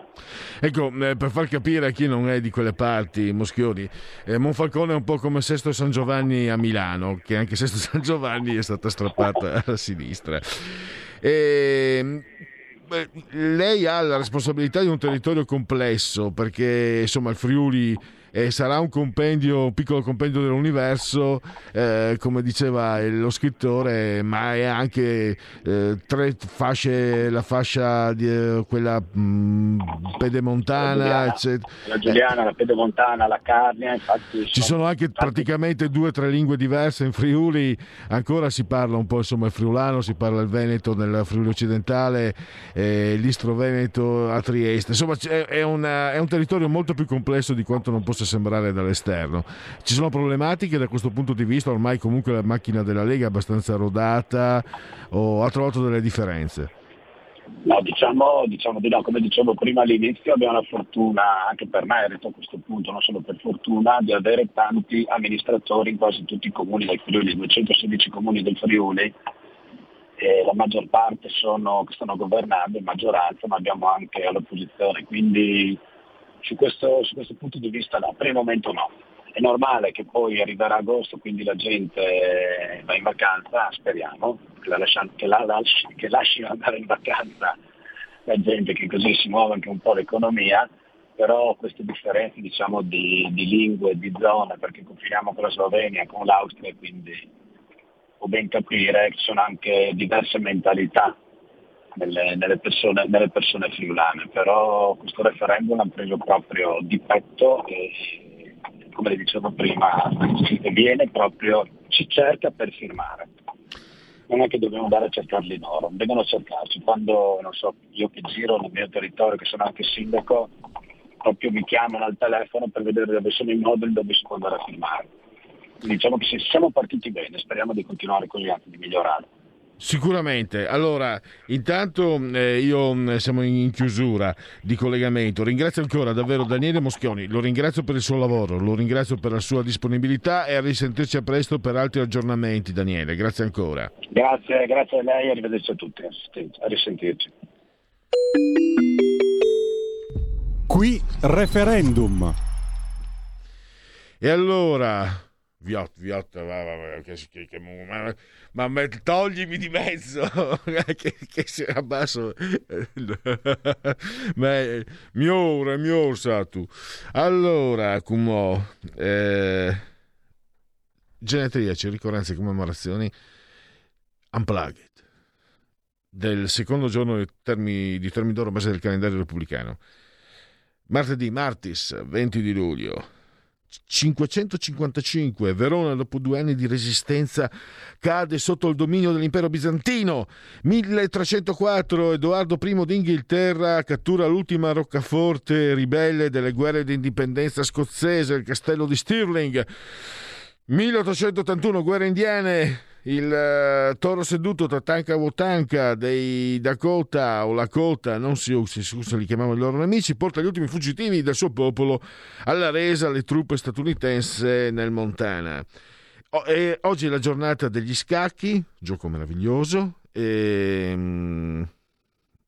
Ecco, eh, per far capire a chi non è di quelle parti, Moschioni, eh, Monfalcone è un po' come Sesto San Giovanni a Milano, che anche Sesto San Giovanni è stata strappata alla sinistra. E, lei ha la responsabilità di un territorio complesso perché insomma il Friuli e sarà un compendio, un piccolo compendio dell'universo, eh, come diceva lo scrittore, ma è anche eh, tre fasce, la fascia di eh, quella mh, mm, pedemontana, la eccetera. La Giuliana, la pedemontana, la Carnia, infatti. Ci sono anche praticamente due o tre lingue diverse in Friuli, ancora si parla un po' insomma il friulano, si parla il veneto nel Friuli occidentale, eh, l'istro veneto a Trieste, insomma è, una, è un territorio molto più complesso di quanto non possa sembrare dall'esterno. Ci sono problematiche da questo punto di vista, ormai comunque la macchina della Lega è abbastanza rodata o ha trovato delle differenze? No, diciamo, diciamo, di no, come dicevo prima all'inizio abbiamo la fortuna, anche per merito a questo punto, non solo per fortuna, di avere tanti amministratori in quasi tutti i comuni del Friuli, 216 comuni del Friuli, eh, la maggior parte sono, che stanno governando in maggioranza, ma abbiamo anche l'opposizione, quindi su questo, su questo punto di vista no, per il momento no. È normale che poi arriverà agosto, quindi la gente va in vacanza, speriamo, che, la lasciano, che, la lasci, che lasciano andare in vacanza la gente, che così si muove anche un po' l'economia, però queste differenze diciamo, di, di lingue, di zone, perché confiniamo con la Slovenia, con l'Austria, quindi può ben capire che ci sono anche diverse mentalità nelle, nelle, persone, nelle persone friulane, però questo referendum l'ha preso proprio di petto e come le dicevo prima viene proprio, ci cerca per firmare. Non è che dobbiamo andare a cercarli in oro, vengono a cercarci. Quando, so, io che giro nel mio territorio, che sono anche sindaco, proprio mi chiamano al telefono per vedere dove sono i moduli dove si può andare a firmare. Diciamo che siamo partiti bene, speriamo di continuare così anche di migliorare. Sicuramente. Allora, intanto eh, io mm, siamo in chiusura di collegamento. Ringrazio ancora davvero Daniele Moschioni, lo ringrazio per il suo lavoro, lo ringrazio per la sua disponibilità e a risentirci a presto per altri aggiornamenti, Daniele. Grazie ancora. Grazie, grazie a lei, arrivederci a tutti, a risentirci. Qui referendum. E allora, Viot, Viot, va, va, va, che, che, che, ma, ma, ma, toglimi di mezzo, che, che si abbasso, ma mio ora, mio ora, tu. Allora, come eh, genetriaci, ricorrenze e commemorazioni unplugged del secondo giorno di, termi, di Termidoro base del calendario repubblicano. Martedì, martis, 20 di luglio. 555 Verona dopo due anni di resistenza cade sotto il dominio dell'impero bizantino. 1304 Edoardo I d'Inghilterra cattura l'ultima roccaforte ribelle delle guerre d'indipendenza scozzese il castello di Stirling. 1881 guerre indiane il uh, toro seduto tra Tanka Wotanka dei Dakota o Lakota, non si usa, li chiamavano i loro nemici, porta gli ultimi fuggitivi del suo popolo alla resa alle truppe statunitensi nel Montana. O, oggi è la giornata degli scacchi, gioco meraviglioso, e, um,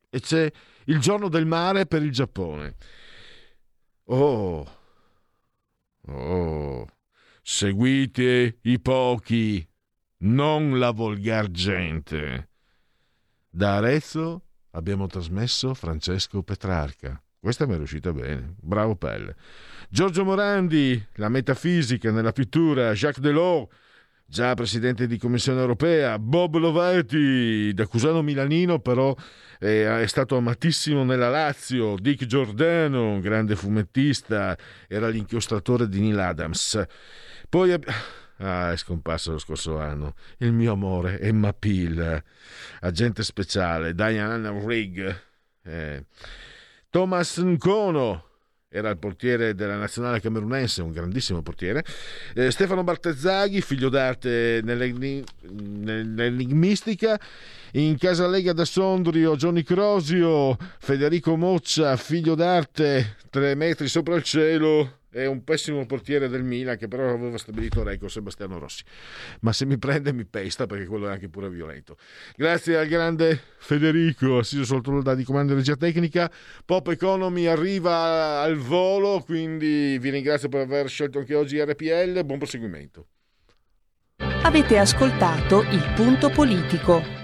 e c'è il giorno del mare per il Giappone. Oh, oh, seguite i pochi non la volgar gente. Da Arezzo abbiamo trasmesso Francesco Petrarca. Questa mi è riuscita bene, bravo Pelle. Giorgio Morandi, la metafisica nella pittura, Jacques Delors, già presidente di Commissione europea, Bob Lovati, da Cusano Milanino però eh, è stato amatissimo nella Lazio, Dick Giordano, grande fumettista, era l'inchiostratore di Neil Adams. Poi Ah, è scomparso lo scorso anno. Il mio amore, Emma Peel, agente speciale, Diana Rigg, eh, Thomas Nkono, era il portiere della nazionale camerunense, un grandissimo portiere. Eh, Stefano Bartezzaghi, figlio d'arte nell'enigmistica. In casa Lega da Sondrio, Johnny Crosio, Federico Moccia, figlio d'arte, tre metri sopra il cielo è un pessimo portiere del Milan che però aveva stabilito record Sebastiano Rossi. Ma se mi prende mi pesta perché quello è anche pure violento. Grazie al grande Federico assiso sotto la di comando di regia tecnica. Pop Economy arriva al volo quindi vi ringrazio per aver scelto anche oggi RPL buon proseguimento. Avete ascoltato il punto politico